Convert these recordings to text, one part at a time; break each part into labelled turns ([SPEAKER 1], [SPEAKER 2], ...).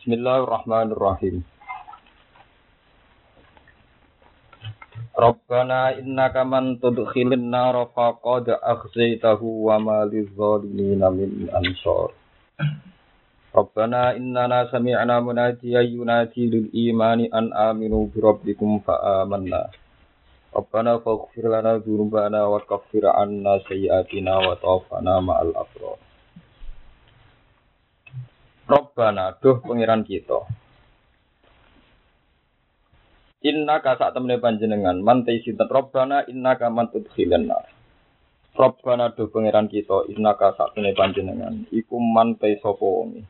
[SPEAKER 1] Bismillahirrahmanirrahim. Rabbana innaka man tudkhilin nar faqad akhzaytahu wa ma lizzalimin min ansar. Rabbana innana sami'na munadiyan yunadi lil imani an aminu bi rabbikum fa amanna. Rabbana faghfir lana dzunubana wa kaffir 'anna sayyi'atina wa tawaffana ma'al abrar. Robbana, duh pengiran kita. Inna ka sak temene panjenengan, man te sinten Robbana inna ka man tudkhilan nar. Robbana duh pengiran kita, inna ka sak temene panjenengan, iku man te sapa wonge.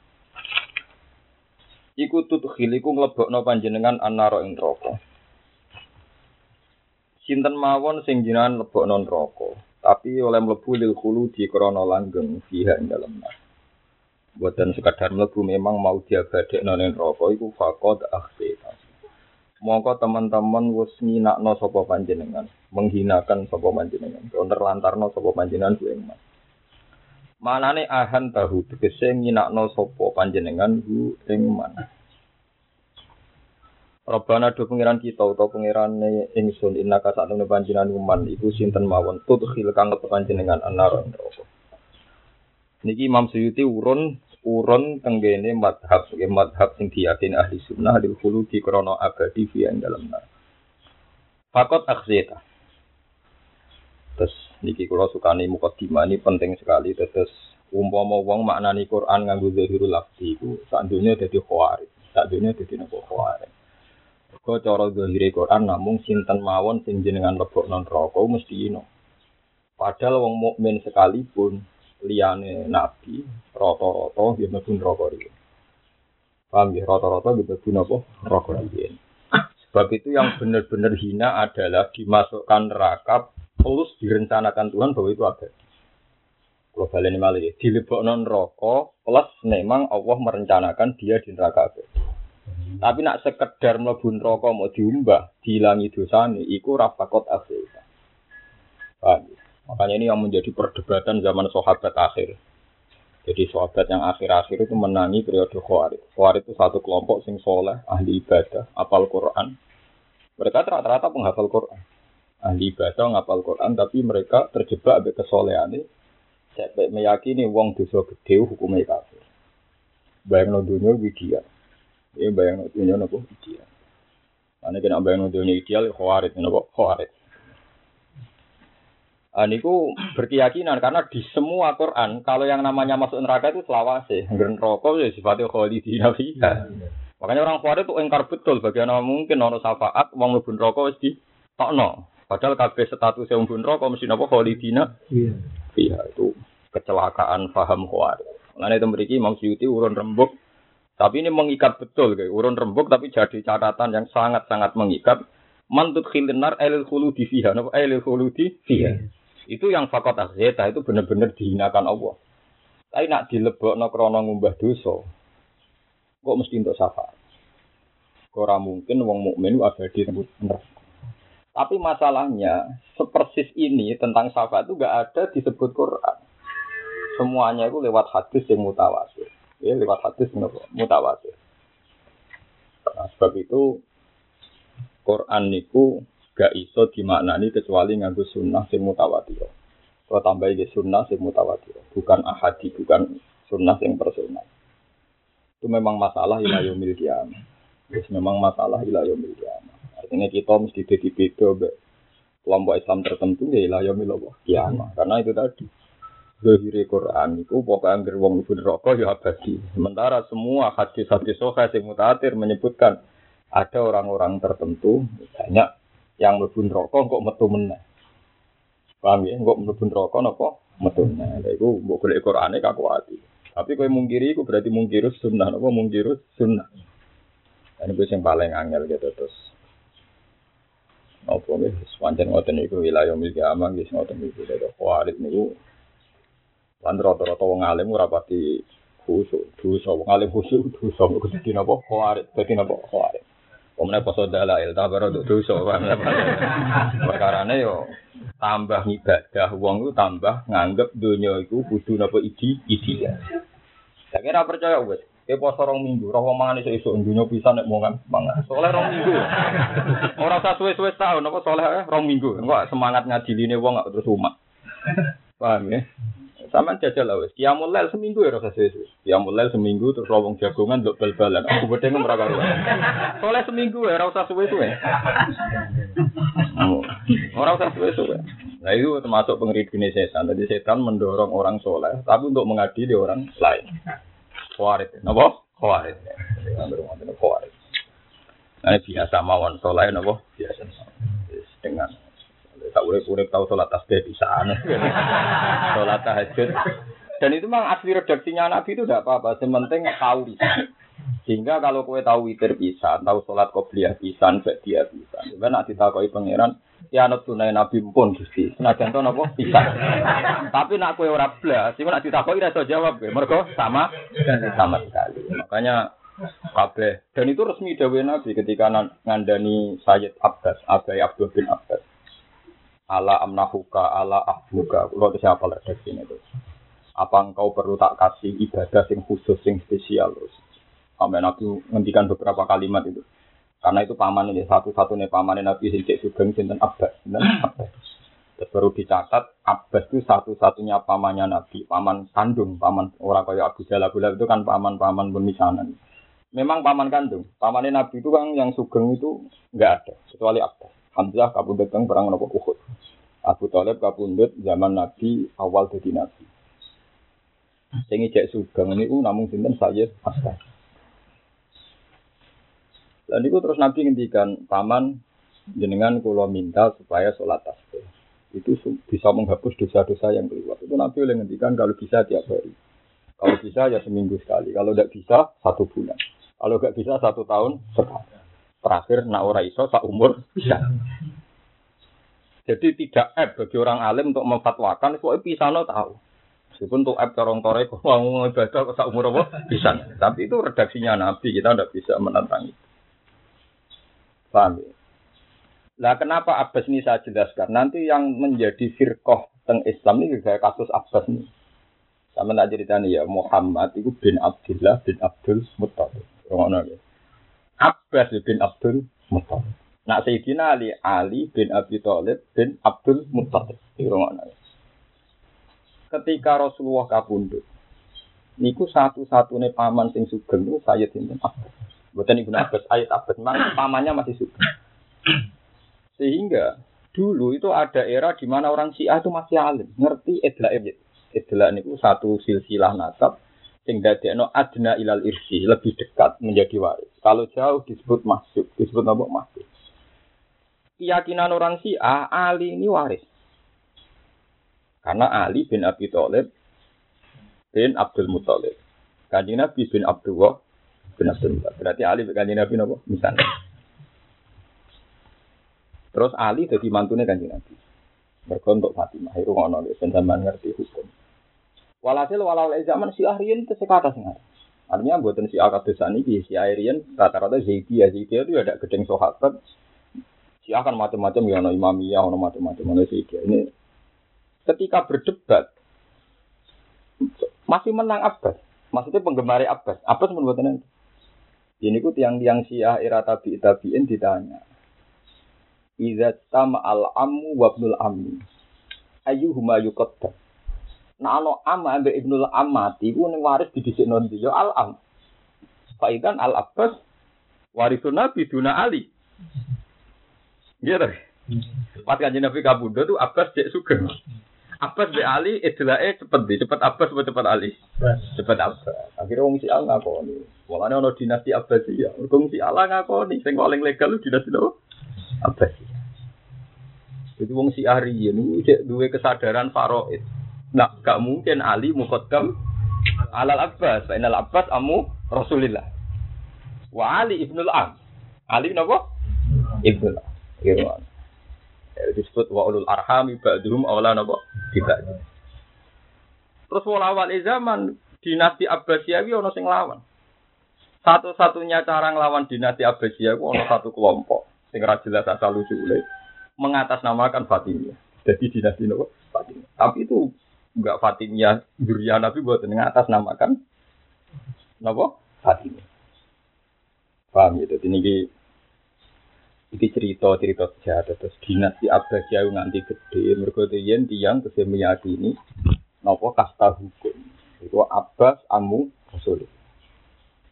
[SPEAKER 1] Iku tudkhil iku mlebokno panjenengan annara ing neraka. Sinten mawon sing jenengan lebokno neraka, tapi oleh mlebu lil khulu di krana langgeng fiha ing dalem nar. Buatan sekadar mlebu memang mau diabadek nonen rokok iku fakod akhsita. Mongko teman-teman wis nginakno sapa panjenengan, menghinakan sapa panjenengan, lantarno sapa panjenengan ku mas. Manane ahan tahu tegese nginakno sapa panjenengan ku ing. Rabbana do pangeran kita utawa pangerane ingsun innaka sakmene panjenengan man iku sinten mawon tudkhil kang panjenengan anar. Niki Imam Suyuti urun urun tenggene madhab sebagai madhab sing diyakin ahli sunnah di hulu di krono abadi fi dalam nar. Fakot akhzeta. Terus niki kula sukani mukadimah ini penting sekali terus umpama wong maknani Quran nganggo zahirul lafzi iku sak dunya dadi khawarij. Sak dunya dadi napa khawarij. Kok cara zahire Quran namung sinten mawon sing jenengan lebokno neraka mesti ino. Padahal wong mukmin sekalipun liyane nabi rata-rata nggih mlebu neraka riyen. Paham ya rata-rata nggih mlebu napa neraka riyen. Sebab itu yang benar-benar hina adalah dimasukkan neraka plus direncanakan Tuhan bahwa itu ada. Kalau ya, dilebokno neraka plus memang Allah merencanakan dia di neraka abadi. Tapi nak sekedar mlebu neraka mau diumbah, dihilangi dosane, iku rafakot akhir. Paham? Makanya ini yang menjadi perdebatan zaman sahabat akhir. Jadi sahabat yang akhir-akhir itu menangi periode Khawarij. Khawarij itu satu kelompok sing soleh, ahli ibadah, apal Quran. Mereka rata-rata penghafal Quran. Ahli ibadah, ngapal Quran, tapi mereka terjebak abis kesolehan ini. Sampai meyakini wong dosa gede hukumnya kafir. Bayang dunia ideal. Ya bayang dunia nopo ideal. Karena kena bayang dunia ideal, Khawarij, nopo Khawarij. Uh, niku berkeyakinan karena di semua Quran kalau yang namanya masuk neraka itu selawase, ngeren rokok ya sifatnya khalidina fiha. Makanya orang Khawarij itu engkar betul bagaimana mungkin ono syafaat wong mlebu neraka wis di tokno. Padahal kabeh status yang mlebu neraka mesti napa khalidina. Iya. Iya itu kecelakaan faham Khawarij. Mulane itu mriki Imam Suyuti urun rembuk tapi ini mengikat betul kayak urun rembuk tapi jadi catatan yang sangat-sangat mengikat. Mantut khilinar elil khuludi fiha, napa elil khuludi fiha. Itu yang fakot akhzeta itu benar-benar dihinakan Allah. Tapi nak dilebok no krono ngumbah dosa, kok mesti untuk syafaat. Ora mungkin wong mukmin abadi tembus bener. Tapi masalahnya sepersis ini tentang syafaat itu gak ada disebut Quran. Semuanya itu lewat hadis yang mutawatir. Ya, lewat hadis yang mutawatir. Nah, sebab itu Quran niku gak iso dimaknani kecuali nganggo sunnah sing mutawatir. Kalau tambah ini sunnah sing mutawatir, bukan ahadi, bukan sunnah sing personal. Itu memang masalah ilayo kiamah. Terus memang masalah ilayo kiamah. Artinya kita mesti jadi beda kelompok Islam tertentu ya ilayo kiamah. Karena itu tadi. Zahiri Quran itu pokoknya anggar wong ibu neraka ya abadi. Sementara semua hadis-hadis soha yang mutatir menyebutkan ada orang-orang tertentu banyak yang mlebu neraka kok metu meneh. Paham ya? Kok mlebu neraka napa metu meneh. Lha iku mbok golek Qur'ane. Tapi kowe mungkiri iku berarti mungkirus sunnah napa mungkirus sunnah. Ini gue yang paling angel gitu terus. Apa nih, sepanjang ngoten niku wilayah milik amang guys ngoten niku dari khawarit niku. Lan rata-rata wong alim ora pati khusyuk, dosa wong alim khusyuk dosa kok dadi dadi napa khawarit. Pemenang poso dalail, tak baru untuk dosa. Perkara yo tambah ibadah, uang itu tambah nganggep dunia itu kudu napa idi, idi ya. Saya kira percaya wes. Kayak poso rong minggu, roh wong mangan iso iso dunya pisan nek mangan mangan. Soleh rong minggu. Ora usah suwe-suwe tahun apa soleh eh, rong minggu. Enggak semangat ngajiline wong gak terus umat. Paham ya? Sama jajal lah wis. Qiyamul lail seminggu ya rasa suwe-suwe. Qiyamul lail seminggu terus wong jagongan nduk bal-balan. Aku bedeng ora karo. Soleh seminggu ya ora usah suwe-suwe. Ora usah suwe-suwe. Nah itu termasuk pengeridine setan. Jadi setan mendorong orang soleh, tapi untuk mengadili orang lain. Khawarij. Napa? Khawarij. Nah, biasa mawon soleh napa? Biasa. Dengan tak urip urip tahu sholat tasbih di sana. sholat tahajud. Dan itu memang asli redaksinya Nabi itu tidak apa-apa. Sementing tahu Sehingga kalau kue tahu witir bisa, tahu sholat qobliyah bisa, dia bisa. Juga nak ditakoi pangeran, ya anut tunai Nabi pun gusti. Nah contoh nopo bisa. Tapi nak kue ora blas, sih nak ditakoi rasa jawab, mereka sama sama sekali. Makanya kabeh dan itu resmi dawe Nabi ketika ngandani Sayyid Abbas, Abai Abdul bin Abbas. Ala amnahuka, ala ahbuka. Kalau siapa lah sini itu. Apa engkau perlu tak kasih ibadah sing khusus, sing spesial? Sampai Nabi ngendikan beberapa kalimat itu. Karena itu paman ini satu-satunya paman Nabi sing cek sugeng sinten Abbas, sinten Abbas. Terus baru dicatat Abbas itu satu-satunya pamannya Nabi, paman kandung, paman orang kaya Abu Jalal Abu itu kan paman-paman pemisahan. Memang paman kandung, pamannya Nabi itu kan yang sugeng itu enggak ada, kecuali Abbas. Hamzah kabundut yang perang nopo Uhud. Abu Talib kabundut zaman Nabi awal jadi Nabi. Sing cek sugeng ini namun sinten Sayyid Abbas. Dan itu terus Nabi ngendikan paman jenengan kulo minta supaya sholat tasbih itu bisa menghapus dosa-dosa yang kelewat. Itu Nabi oleh ngendikan kalau bisa tiap hari. Kalau bisa ya seminggu sekali. Kalau tidak bisa satu bulan. Kalau nggak bisa satu tahun sekali. Terakhir, nak ora iso sak umur bisa. Jadi tidak aib bagi orang alim untuk memfatwakan, pokoknya bisa no tahu. Meskipun untuk aib corong tore, kok mau ibadah sak umur apa bisa. Tapi itu redaksinya Nabi, kita tidak bisa menantang itu. Paham ya? Lah kenapa Abbas ini saya jelaskan? Nanti yang menjadi firqoh teng Islam ini kayak kasus Abbas ini. Sama tak ceritanya ya Muhammad itu bin Abdullah bin Abdul Muttalib. Ya. Abbas bin Abdul Muttalib. Nak Sayyidina Ali, Ali bin Abi Thalib bin Abdul Muttalib. Ketika Rasulullah kabundut, niku satu-satunya paman sing sugeng itu saya sinten Abbas. Buatan Ibnu Abbas, ayat Abbas, memang pamannya masih sugeng. Sehingga dulu itu ada era di mana orang Syiah itu masih alim, ngerti edla Edla niku satu silsilah nasab sing dadekno adna ilal irsi, lebih dekat menjadi waris. Kalau jauh disebut masuk, disebut apa masuk. Keyakinan orang Syiah, Ali ini waris. Karena Ali bin Abi Thalib bin Abdul Muthalib. Kanjeng Nabi bin Abdullah bin Abdul Muthalib. Berarti Ali bin Kanjeng Nabi napa? Misalnya. Terus Ali jadi mantunya Kanjeng Nabi. Berkontok Fatimah. Itu ngono, dan zaman ngerti hukum. Walhasil walau zaman si Ahrian itu sekata sing Artinya buatan si akadosan ini si Ahrian rata-rata Zaidi ya Zaidi itu ada gedeng sahabat. Si akan macam-macam ya ono imamiyah ono macam-macam ono Zaidi. Ini ketika berdebat masih menang Abbas. Maksudnya penggemar Abbas. Abbas membuatnya ini ku tiang-tiang Syiah era tabi tabiin ditanya. Iza sama al amu wabnul ammi. Ayyuhuma yuqaddam. Nah ana am ambek Ibnul Ammati iku ning waris didhisik nanti ya al am. Faidan al Abbas warisun Nabi duna Ali. Gitu. Pas kanjeng Nabi kabundut tuh Abbas cek sugeng. Abbas be Ali idlae cepet di, cepet Abbas apa cepet Ali? Cepet Abbas. Akhirnya wong si Al ngakoni. Walane ana dinasti Abbas ya. Wong si Allah ngakoni sing paling legal lu dinasti lo Abbas. Jadi wong si Ariyen niku cek duwe kesadaran faraid. Nah, gak mungkin Ali muqaddam alal Abbas, fa innal Abbas amu Rasulillah. Wa Ali ibnul Am. Ali napa? Ibnul Am. Irwan. Ya, disebut wa ulul arham ba'dhum awla napa? Tidak. Terus wala awal zaman dinasti Abbasiyawi ono sing lawan. Satu-satunya cara nglawan dinasti Abbasiyah ono satu kelompok sing ra jelas asal usule mengatasnamakan Fatimiyah. Jadi dinasti nopo Fatimiyah. Tapi itu enggak Fatimiyah Duriya Nabi buat atas namakan Napa? Fatimah. Paham ya? Jadi ini iki cerita cerita sejarah terus dinasti Abbasiyah nganti gede. Mergo yen tiyang tesih meyakini napa kasta hukum. Itu Abbas Amu Rasul.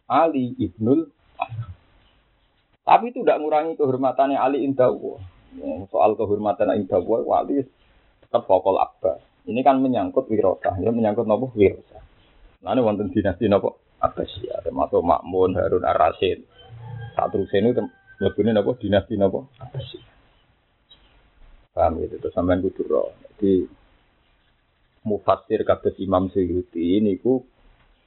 [SPEAKER 1] Ali ibnul tapi itu tidak mengurangi kehormatannya Ali indah soal kehormatan indah wali tetap pokok Abbas. Ini kan menyangkut wirosah ya menyangkut nopo wirosah. Nah ini wonten dinasti nopo Abbasiyah termasuk Makmun Harun Ar-Rasyid. Saat terus Lebihnya nopo dinasti nopo apa sih? Paham itu terus sampean kudu roh. Jadi mufassir kados Imam Suyuti niku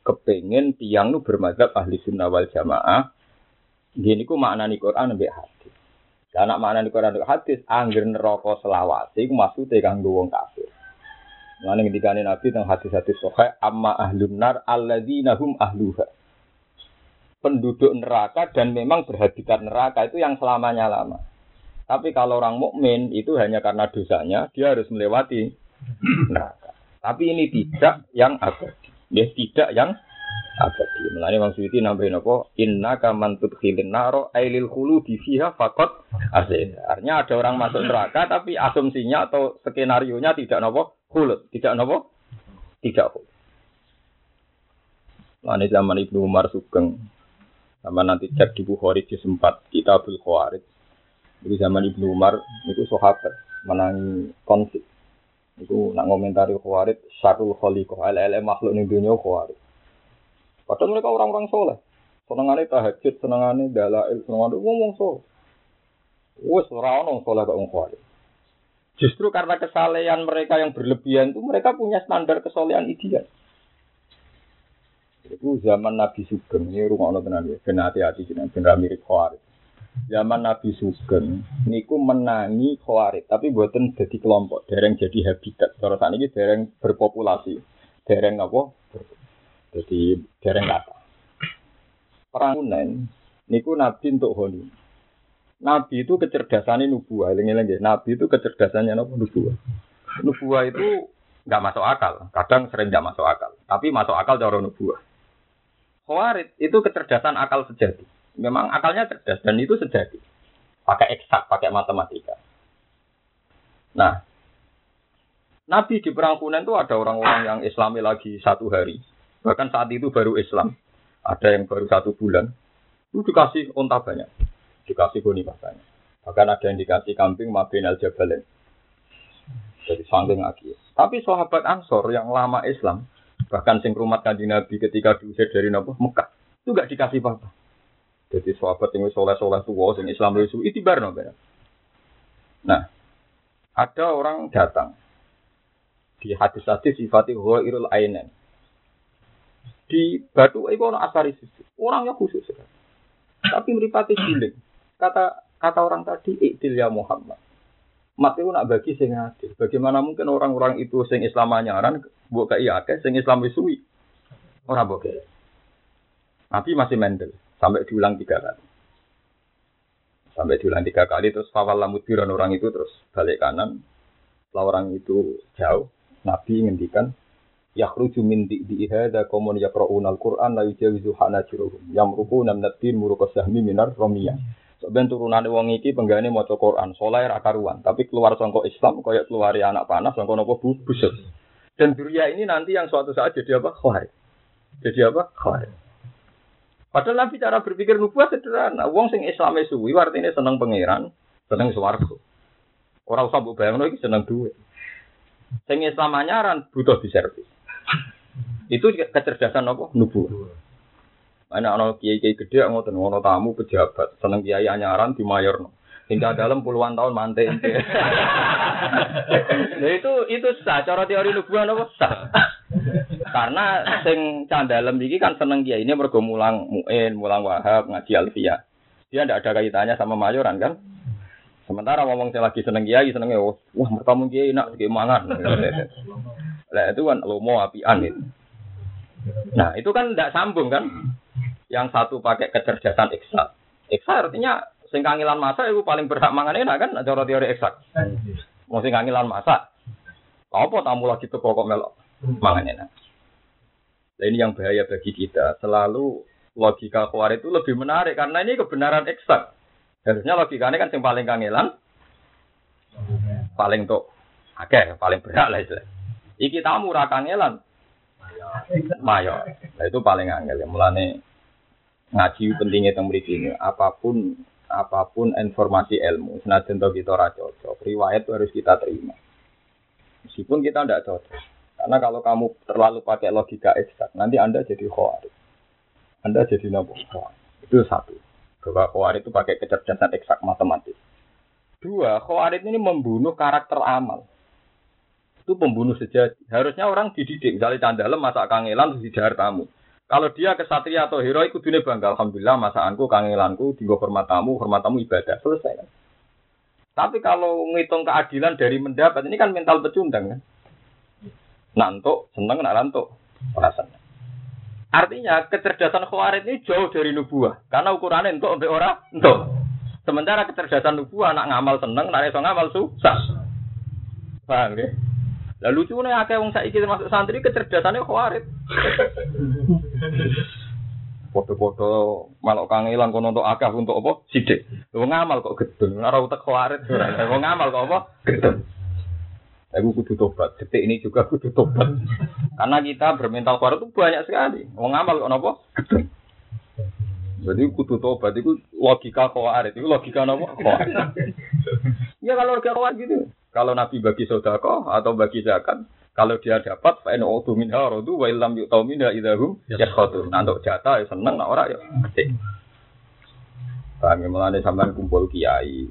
[SPEAKER 1] kepengen tiang nu bermadzhab ahli sunnah wal jamaah. Gini ku makna ni Quran ambek hadis. Karena makna ni Quran ambek hadis angger neraka selawase iku maksude kanggo wong kafir. Lan ngendikane Nabi tentang hadis-hadis sahih amma ahlun nar alladzina hum ahluha penduduk neraka dan memang berhabitat neraka itu yang selamanya lama. Tapi kalau orang mukmin itu hanya karena dosanya dia harus melewati neraka. Tapi ini tidak yang abadi. Ya tidak yang abadi. Mulane Bang Suwiti nambahin apa? Inna kaman tudkhilin naro ailil di fiha fakot. Artinya ada orang masuk neraka tapi asumsinya atau skenario nya tidak nopo khulud, tidak nopo tidak khulud. Lain zaman Ibnu Umar Sugeng sama nanti cek di Bukhari sempat Kitabul Khawarij. Di zaman Ibnu Umar itu sahabat menangi konflik. Itu nak ngomentari Khawarij syarul khaliqah ala makhluk ning dunia Khawarij. Padahal mereka orang-orang soleh. Senengane tahajud, senengane dalail, senengane ngomong soleh. Wes ora ono soleh kok Khawarij. Justru karena kesalehan mereka yang berlebihan itu mereka punya standar kesolehan ideal. Itu zaman Nabi Sugeng, ini rumah Allah tenan ya, ben hati-hati jenengan ben mirip Khawarij. Zaman Nabi Sugeng niku menangi Khawarij, tapi buatan jadi kelompok, dereng jadi habitat. Cara saat ini dereng berpopulasi, dereng apa? Jadi dereng kata. Perang Hunain niku Nabi untuk honi. Nabi itu kecerdasannya nubuah, lengi-lengi. Nabi itu kecerdasannya apa? Nubuah. Nubuah itu nggak masuk akal, kadang sering nggak masuk akal, tapi masuk akal cara nubuah. Khawarid itu kecerdasan akal sejati. Memang akalnya cerdas dan itu sejati. Pakai eksak, pakai matematika. Nah, Nabi di perang Hunain itu ada orang-orang yang Islami lagi satu hari. Bahkan saat itu baru Islam. Ada yang baru satu bulan. Itu dikasih unta banyak. Dikasih goni banyak. Bahkan ada yang dikasih kambing mabin al jabalen. Jadi sangking lagi. Tapi sahabat Ansor yang lama Islam, Bahkan sing rumah kanji Nabi ketika diusir dari Nabi Mekah itu gak dikasih apa-apa. Jadi sahabat yang soleh-soleh tua, sing Islam itu itu bar Nah, ada orang datang di hadis-hadis sifatnya irul ainen. Di batu itu orang asari. Orangnya khusus. Tapi meripati siling. Kata kata orang tadi, iktil ya Muhammad. Mati nak bagi sing adil. Bagaimana mungkin orang-orang itu sing Islam anyaran buat ke iya sing Islam wisui. Orang boke. Nabi masih mendel sampai diulang tiga kali. Sampai diulang tiga kali terus fawal lamutiran orang itu terus balik kanan. Setelah orang itu jauh, Nabi ngendikan yakhruju min di hada qaumun yaqra'una al-Qur'an la yujawizu hanajiruhum yamruquna min ad-din muruqasahmi minar romiyah. Ben turunane wong iki penggane maca Quran, saleh ra karuan, tapi keluar sangka Islam kaya keluar anak panas sangka napa busuk. Dan duria ini nanti yang suatu saat jadi apa? Khawarij. Jadi apa? Khawarij. Padahal Nabi cara berpikir nubuah sederhana. Wong sing Islam suwi artinya seneng pangeran, seneng swarga. Ora usah mbok bayangno iki seneng duit. Sing Islam anyaran butuh diservis. Itu kecerdasan apa? Nubuah. Ana ana kiai-kiai gede ngoten ngono tamu pejabat, seneng kiai anyaran di mayor. Hingga dalam puluhan tahun mantai Nah itu itu sah cara teori nubuah apa sah. Karena sing candalem iki kan seneng kiai ini mergo mulang muin, mulang wahab, ngaji alfiyah. Dia tidak ada kaitannya sama mayoran kan? Sementara ngomong saya lagi seneng kiai, seneng oh, wah bertamu kiai nak kayak mangan. Lah itu kan lomo apian itu. Nah itu kan tidak sambung kan? Yang satu pakai kecerdasan eksak. Eksak artinya sing kangilan masa itu paling berhak mangan enak kan cara teori eksak. Mau sing kangilan masa. Apa tamu lagi tuh pokok melok mangan enak. Nah, ini yang bahaya bagi kita. Selalu logika khawarij itu lebih menarik karena ini kebenaran eksak. Harusnya logikanya kan yang paling kangelan, paling tuh, oke, paling berat lah itu. Iki tamu ra kangelan, mayo. Nah, itu paling angel ya. Mulane ngaji pentingnya tentang ini. Apa pun apa pun informasi ilmu, senajan to kita ora cocok, riwayat harus kita terima. Meskipun kita tidak cocok. Karena kalau kamu terlalu pakai logika eksak, nanti Anda jadi khawarij. Anda jadi nabi Itu satu. Bahwa khawarij itu pakai kecerdasan eksak matematis. Dua, khawarij ini membunuh karakter amal. Itu pembunuh sejati. Harusnya orang dididik. Misalnya candalem masak kangelan terus didahar tamu. Kalau dia kesatria atau hero itu dunia bangga. Alhamdulillah masakanku, kangelanku, tinggal hormat tamu, hormat tamu ibadah. Selesai kan. Tapi kalau ngitung keadilan dari mendapat, ini kan mental pecundang kan. Nantuk, seneng, nak lantuk. Rasanya. Artinya kecerdasan khawarid ini jauh dari nubuah. Karena ukurannya untuk sampai orang untuk. Sementara kecerdasan nubuah anak ngamal seneng, nak iso ngamal susah. Paham ya? Lucu nih akeh wong saiki termasuk santri kecerdasannya khawarid. Foto-foto malok kangelan kono untuk akeh untuk apa? Sidik. Wong ngamal kok gedun, ora utek khawarid ora. Wong ngamal kok apa? Gedun. Aku kudu tobat. Detik ini juga kudu tobat. Karena kita bermental kuat itu banyak sekali. Mau ngamal kok nopo? Jadi kudu tobat itu logika khawarij. Itu logika nopo? ya kalau logika khawarij gitu. Kalau Nabi bagi sodako atau bagi zakat, kalau dia dapat, fa in utu minha radu wa illam yu'tau minha idahum yakhotun. Nah, untuk jatah ya seneng, nah orang ya gede. Kami ya? mulai sampai kumpul kiai,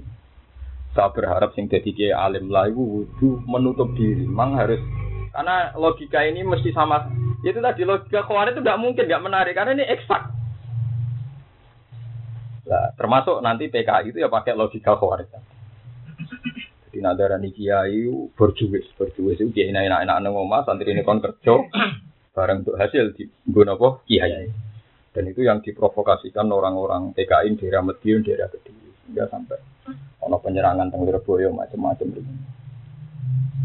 [SPEAKER 1] saya berharap sing jadi kiai alim lah itu menutup diri. Memang harus karena logika ini mesti sama. Itu tadi logika khawarij itu tidak mungkin, nggak menarik karena ini eksak. Nah, termasuk nanti PKI itu ya pakai logika khawarij. Jadi nadara nih kiai berjuwis, berjuwis itu kiai enak enak nang omah, santri ini kon kerja, bareng untuk hasil di guna apa kiai. Dan itu yang diprovokasikan orang-orang PKI daerah Medion, daerah Kediri, hingga sampai ono penyerangan teng Lirboyo macam-macam gitu.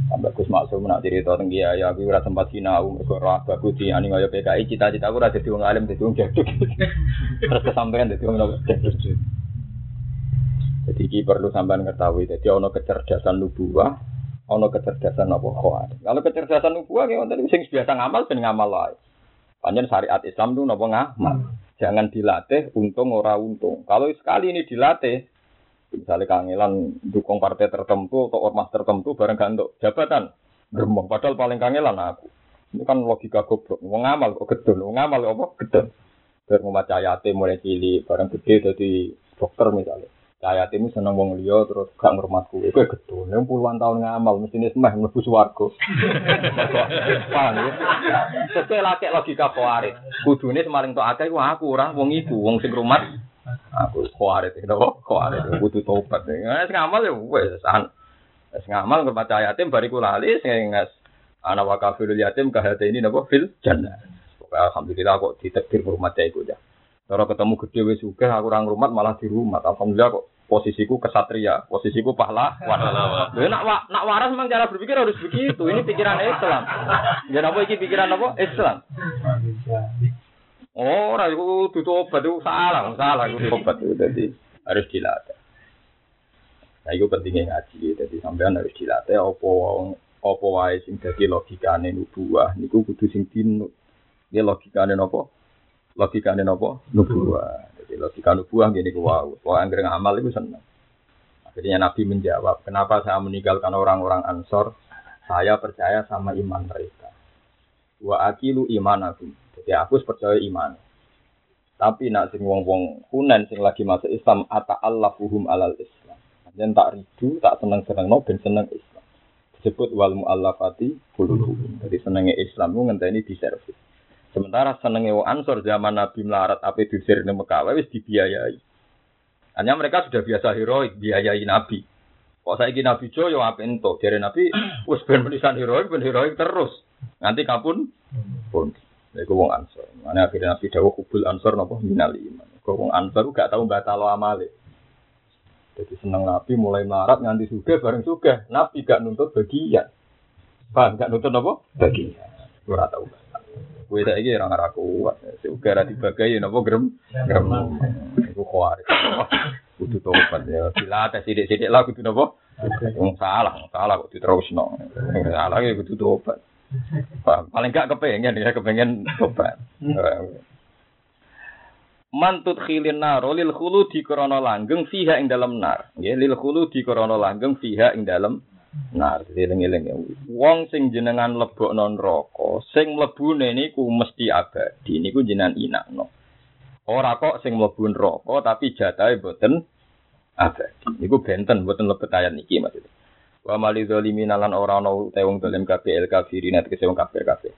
[SPEAKER 1] Sampai Gus Maksum nak cerita tentang dia ya aku ora sempat sinau mergo ora bagus di ani kaya PKI cita-cita aku ora dadi wong alim dadi wong jaduk. Terus kesampaian dadi wong jaduk. Jadi iki perlu sampean ketahui jadi ono kecerdasan nubuah, ono kecerdasan apa khawatir. Kalau kecerdasan nubuah ki wonten sing biasa ngamal ben ngamal wae. Panjen syariat Islam itu napa ngamal. Jangan dilatih untung ora untung. Kalau sekali ini dilatih Misalnya kangelan dukung partai tertentu atau ormas tertentu bareng gak untuk jabatan. Gremeng. Padahal paling kangelan aku. Ini kan logika goblok. Mau ngamal kok gedon. Mau ngamal apa? Gedon. Biar membaca mulai cilik. Bareng gede jadi dokter misalnya. Cahaya ini seneng wong liya terus gak ngurmatku. Iku gedon. Yang puluhan tahun ngamal mesti semah mlebu swarga. Paham ya? Sesuai laki logika kuarit. Kudune semaling tok akeh aku ora wong iku wong sing rumat Aku kuarit itu, kuarit butuh tobat. Nggak ngamal ya wes an. Wes ngamal ngerbaca yatim bariku lali sing anak wakafil yatim kahate ini napa fil jannah. Alhamdulillah kok ditekdir rumah iku ya. Cara ketemu gede wis sugih aku orang rumah malah di rumah. Alhamdulillah kok posisiku kesatria, posisiku pahlawan. Lha nak nak waras memang cara berpikir harus begitu. Ini pikiran Islam. Ya apa iki pikiran apa? Islam. Oh, ora iku kudu tobat itu salah, salah iku tobat itu jadi harus dilatih. Nah, itu pentingnya ngaji, jadi sampean harus dilatih apa apa wae sing dadi logikane nubuah niku kudu sing dinut. Ini logikane napa? Logikane napa? Nubuah. Jadi logika nubuah gini ku wau. Wah anggere ngamal itu seneng. Akhirnya Nabi menjawab, kenapa saya meninggalkan orang-orang Ansor? Saya percaya sama iman mereka. Wa akilu imanakum Ya aku percaya iman. Tapi nak sing wong-wong kunen sing lagi masuk Islam ata Allah fuhum alal Islam. Dan tak ridu, tak seneng seneng no, ben seneng Islam. Disebut wal mu'allafati qulubuhum. Jadi senengnya Islam itu ngenteni di servis. Sementara senengnya wong Ansor zaman Nabi melarat apa diusir di Mekah wis dibiayai. Hanya mereka sudah biasa heroik biayai Nabi. Kok saya ingin Nabi Jo yo apa ento? Jadi Nabi wis ben tulisan heroik ben heroik terus. Nanti kapun pun. Iku wong Ansor. Mana akhirnya Nabi dawuh kubul Ansor napa minal iman. Kok wong Ansor gak tau batalo amale. Jadi seneng Nabi mulai melarat nganti suga bareng suga. Nabi gak nuntut bagian. Paham gak nuntut apa? Bagian. Ora tau Kowe saiki ora ora kuat. Uga ora dibagai napa grem grem. Iku kuat. Kudu tobat ya. Bila ada sidik-sidik lah kudu napa? Wong salah, salah kok diterusno. Salah ya kudu tobat. Paling gak kepengen ya kepengen tobat. Mantut khilin naro lil khulu di krono langgeng fiha ing dalam nar. Nggih lil khulu di krono langgeng fiha ing dalam nar. Eling-eling ya. Wong sing jenengan lebokno neraka, sing mlebune niku mesti abadi. Niku jenengan inakno. Ora kok sing mlebu neraka tapi jatahe boten abadi. Niku benten boten lebet ayat niki maksudnya. Wa mali zalimin lan ora ana te wong zalim kabeh el kafirin tegese wong kafir kabeh.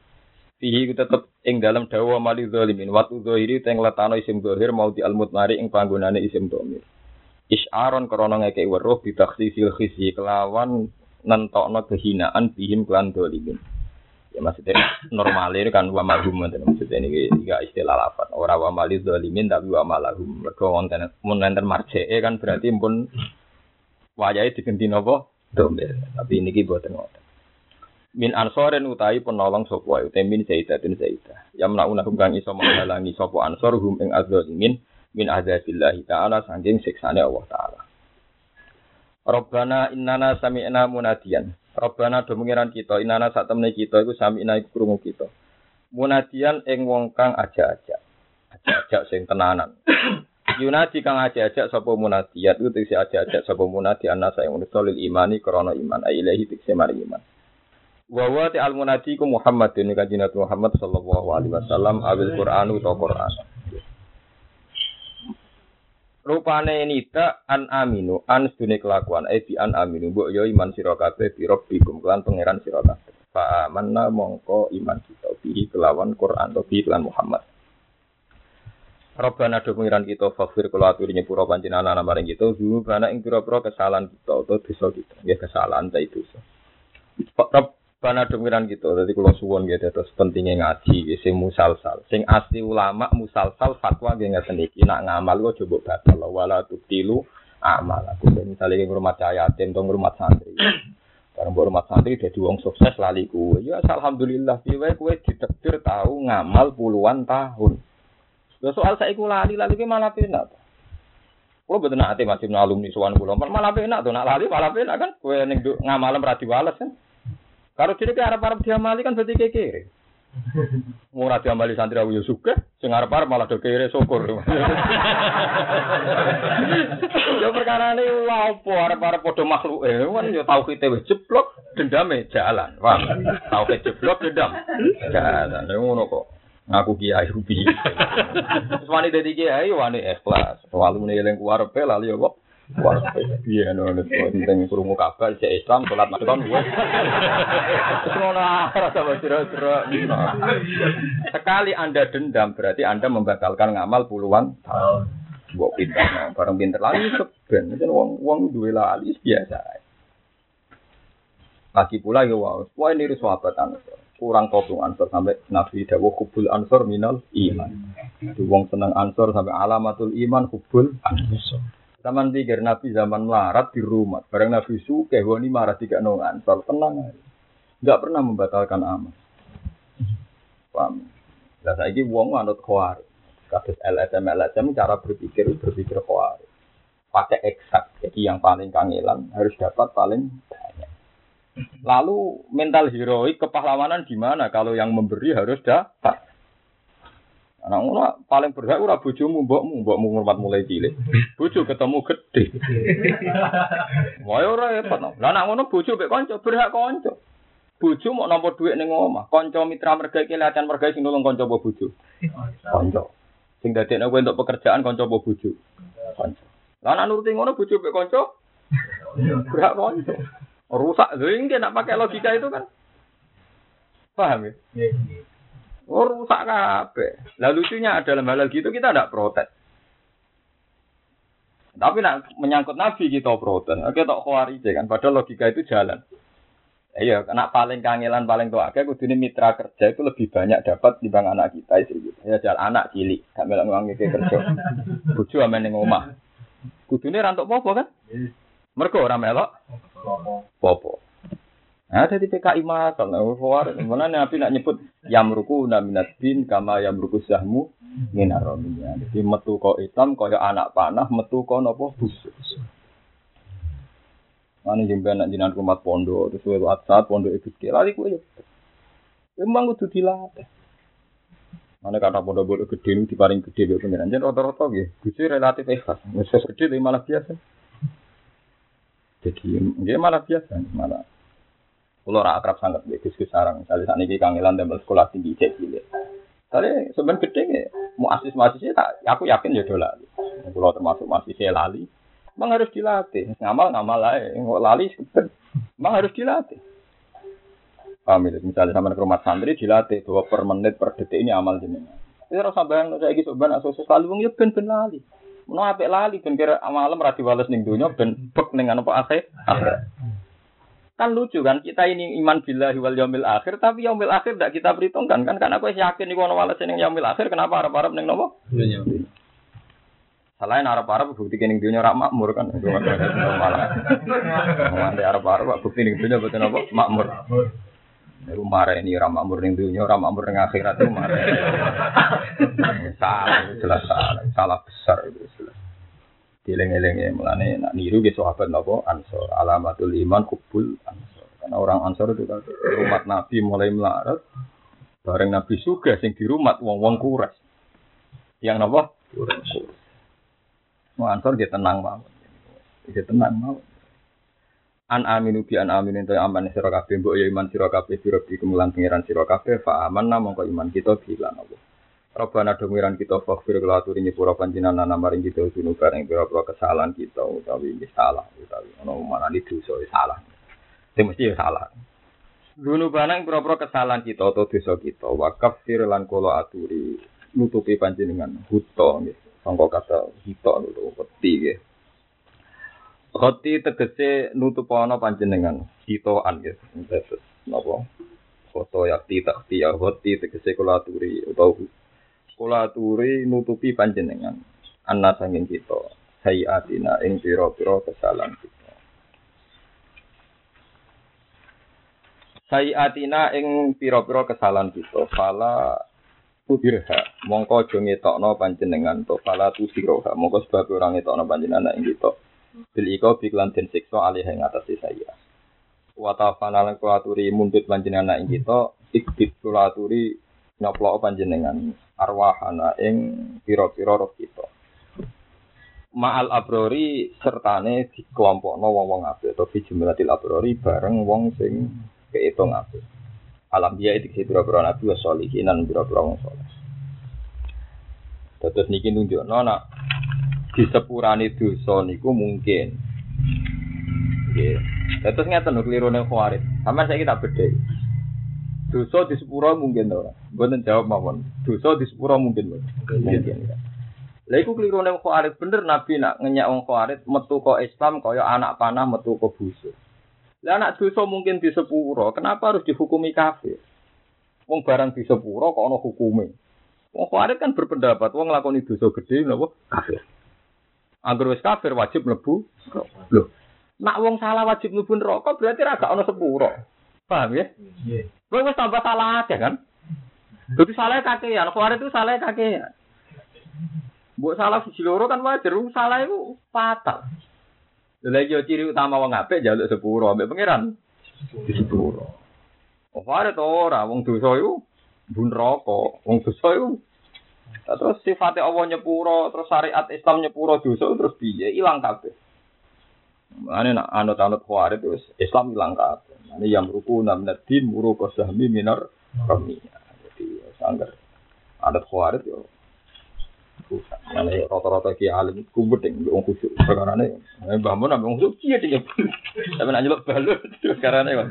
[SPEAKER 1] Fihi tetep ing dalam dawa mali zalimin watu zahiri teng letano isim zahir mau di almut mari ing panggonane isim domir. Isyaron krana ngekek weruh bitakhsisil khizyi kelawan nentokno kehinaan bihim klan zalimin. Ya maksudnya normalnya kan wa malhum maksudnya ini tiga istilah lafaz. Ora wa mali zalimin tapi wa malahum. Mergo wonten mun marjee kan berarti pun wayahe diganti napa? Domir. Tapi niki boten ngoten min ansoren utai penolong sapa utai min zaidatun zaidah yamna unahum kang iso menghalangi sapa ansor hum ing adzalimin min adzabillahi taala saking siksane Allah taala Rabbana innana sami'na munadian Rabbana do mengiran kita innana sak temne kita iku sami'na iku krungu kita. Munadian ing wong kang aja-aja aja-aja sing tenanan. Yunadi kang aja-aja sapa munadiat iku tegese aja-aja sapa munadi anasa ing solil imani krana iman. Ailahi tegese mari iman. Wa wa al munadi ku Muhammad ini kanjeng Muhammad sallallahu alaihi wasallam awil Quran utawa Quran. Rupane nita an aminu an sedune kelakuan eh bi an aminu mbok yo iman sira kabeh bi rabbikum kelan pangeran sira kabeh. Fa amanna mongko iman kita bi kelawan Quran to bi kelan Muhammad. Rabbana do pengiran kita fakfir kula aturi nyepuro panjenengan ana maring kita dulu karena ing pira-pira kesalahan kita atau dosa kita. Ya kesalahan ta itu. Rabb Bana demikian gitu, jadi kalau suwon gitu, terus pentingnya ngaji, sing musalsal, sing asli ulama musalsal fatwa dia nggak sendiri, nak ngamal gue coba batal, wala tilu amal. Aku misalnya ngurmat yatim, atau ngurmat santri, karena buat rumah santri jadi wong sukses lali kue, ya alhamdulillah, kue kue ditektir tahu ngamal puluhan tahun. Lo soal saya iku lali, lali kue malah penak. Kalau betul nanti masih alumni suwan pulau, malah penak tuh, nak lali malah penak kan, kue neng ngamalem radiwalas kan. Kalau jadi ke Arab-Arab diamali kan berarti kekere. Murah diamali santri awu suka, sing Arab-Arab malah do kere syukur. ya perkara ini apa Arab-Arab padha makhluk eh kan ya tauhid wis jeblok dendame jalan. Wah, tauhid jeblok dendam. Jalan. Ya ngono kok. Ngaku kiai rupi. Wani dadi kiai wani ikhlas. Walu eling ku arep lali ya kok. Wah, iya no, penting kurungu kabar cek Islam sholat makan gue. Semua rasa bercerai Sekali anda dendam berarti anda membatalkan ngamal puluhan tahun. Buat pintar, bareng pintar lagi seben. Jadi uang uang dua lali biasa. Lagi pula ya wow, wah ini sahabat. Kurang kopung ansor sampai nabi dawuh kubul ansor minal iman. Wong seneng ansor sampai alamatul iman kubul ansor. Taman pikir Nabi zaman melarat di rumah. Barang Nabi suke, wani marah tiga nongan. Soal tenang aja. Enggak pernah membatalkan amal. Paham? Nah, saya ini uang anut khawar. Kasus LSM LSM cara berpikir berpikir khawar. Pakai eksak. Jadi yang paling kangelan harus dapat paling banyak. Lalu mental heroik kepahlawanan gimana kalau yang memberi harus dapat? Anak ngono paling berhak ora bojomu, mbokmu, mbokmu ngurmat mulai cilik. Bojo ketemu gede. Wae ora repot. Lah anak ngono bojo mek kanca berhak kanca. Bojo mau nampa dhuwit ning omah, kanca mitra merga iki latihan merga sing nulung kanca apa bojo? Kanca. Sing dadekne kowe untuk pekerjaan kanca apa bojo? Kanca. Lah anak nuruti ngono bojo mek kanca berhak kanca. Rusak lho iki nak pakai logika itu kan. Paham ya? Oh rusak kabeh. Lah lucunya adalah hal gitu kita tidak protes. Tapi nak menyangkut Nabi kita protes. Oke tok khawari kan. Padahal logika itu jalan. Iya, karena paling kangelan paling tua kayak kudu mitra kerja itu lebih banyak dapat dibanding anak kita itu. gitu. Ya jalan anak cilik, gak melok uang itu kerja. Bojo amen ning omah. Kudune rantuk popo kan? Mergo ora melok popo. Nah, ada di PKI makal, nah, mana nabi nak nyebut Yamruku naminat bin kama yamruku sahmu minarominya. Jadi metu kok hitam kaya anak panah, metu kok nopo busuk. Mana jemben nak jinan kumat pondok, terus wae saat pondok itu lari kue. Memang kudu dilatih. Mana kata pondok bodoh gede ini diparing gede be pengiran. Jadi rata-rata gitu, gusi relatif ikhlas. Meses gede malah biasa. Jadi dia malah biasa, malah. Kalau orang akrab sangat be gus sarang. Ini kangelan dan sekolah tinggi cek cilik. Tapi sebenarnya gede ya, mau asis masih tak, aku yakin ya dolar. Kalau termasuk masih saya lali, Memang harus dilatih. Ngamal ngamal lah, nggak lali sebentar. Memang harus dilatih. Paham itu? Misalnya sama ke rumah santri dilatih bahwa per menit per detik ini amal jenengan. Itu rasa bayang saya gitu sebenarnya asal selalu wong ya ben ben lali. Mau apa lali ben kira malam rati wales ning dunia ben bek ning apa akhir. Kan lucu kan kita ini iman billahi wal yaumil akhir tapi yaumil akhir tidak kita perhitungkan kan karena aku yakin iku ono wales ning yaumil akhir kenapa harap-harap ning nopo? Dunia. Selain Arab-Arab bukti kening dunia rak makmur kan. Malah. Nanti Arab-Arab bukti kening dunia betul apa? Makmur. Itu marah ini rak makmur ning dunia, rak makmur ning akhirat itu marah. salah, jelas salah. Salah besar itu jelas. Dileng-eleng ya mulane nak niru ge sahabat napa Ansor. Alamatul iman kubul Ansor. Karena orang Ansor itu kan umat Nabi mulai melarat. Bareng Nabi suga sing di rumah wong-wong kuras. Yang napa? Kuras. Mau ansor dia tenang mau. Dia tenang mau. An aminu bi an aminu itu aman sira kabeh mbok ya iman sira bi kemulan pangeran sira kabeh fa aman mongko iman kita bilan apa. Robana demiran kita fakfir kelaturi nyepura panjenengan maring kita sunu bareng pira-pira kesalahan kita utawi salah utawi ono mana di dosa salah. Itu mesti ya salah. Dunu banang pira-pira kesalahan kita atau dosa kita wakaf fir lan kula aturi nutupi panjenengan huto nggih. Sangka kata hito itu peti ya. Hoti tegese nutup ana panjenengan hitoan ya. Terus napa? Foto yakti takti ya hoti tegese kula aturi utawa kula aturi nutupi panjenengan. Anna sanging kita sayatina ing pira-pira kesalahan kita. Sayatina ing pira-pira kesalahan kita. Fala Ubirha, mongko aja ngetokno panjenengan to fala tu siroha, mongko sebab orang ngetokno panjenengan ing kita. Bil iko biklan den siksa alih ing atas saya. Wa tafana lan kuaturi mundut panjenengan ing kita, ikbit kulaturi nyoplok panjenengan arwahana ing pira-pira roh kita. Ma'al abrori sertane dikelompokno wong-wong apik atau fi abrori bareng wong sing keitung apik alam dia itu sih biro-biro nabi wa dan biro-biro wong soleh. Terus niki nunjuk nona di sepurane dosa niku mungkin. Nggih. Terus ngeten lho keliru ning khawarit. Sampe saya kita beda. Dosa di sepuro mungkin ora. Mboten jawab mawon. Dosa di sepuro mungkin mungkin. Mungkin. Lha iku keliru ning khawarit bener nabi nak ngenyak wong khawarit metu kok Islam kaya anak panah metu kok busuk. Lah anak dosa mungkin di sepuro, kenapa harus dihukumi kafir? Wong barang di sepuro kok ana hukume. Wong khawarij kan berpendapat wong nglakoni dosa gede napa kafir. Angger wis kafir wajib mlebu. Loh. Nak wong salah wajib mlebu neraka berarti ra gak ana sepuro. Paham ya? Nggih. Wong wis tambah salah aja kan? Jadi salah kakean, khawarij itu salah kakean. Buat salah siji loro kan wajar, salah itu fatal. Lha yo ciri utama wong apik njaluk sepuro ambek pangeran. Sepuro. Are to ora wong dosa iku bun rokok, wong dosa iku terus sifatnya Allah nyepuro, terus syariat Islam nyepuro dosa terus piye ilang kabeh. Ane nak anut-anut khawarij terus Islam ilang kabeh. Ane yang ruku namna din muru sahmi minar kami. Jadi sanggar anut khawarij yo Mana rata-rata ki alim kubur ding wong kusuk perkarane. Mbah Mun ambek kusuk piye ding. Sampe nak nyeluk balut perkarane kok.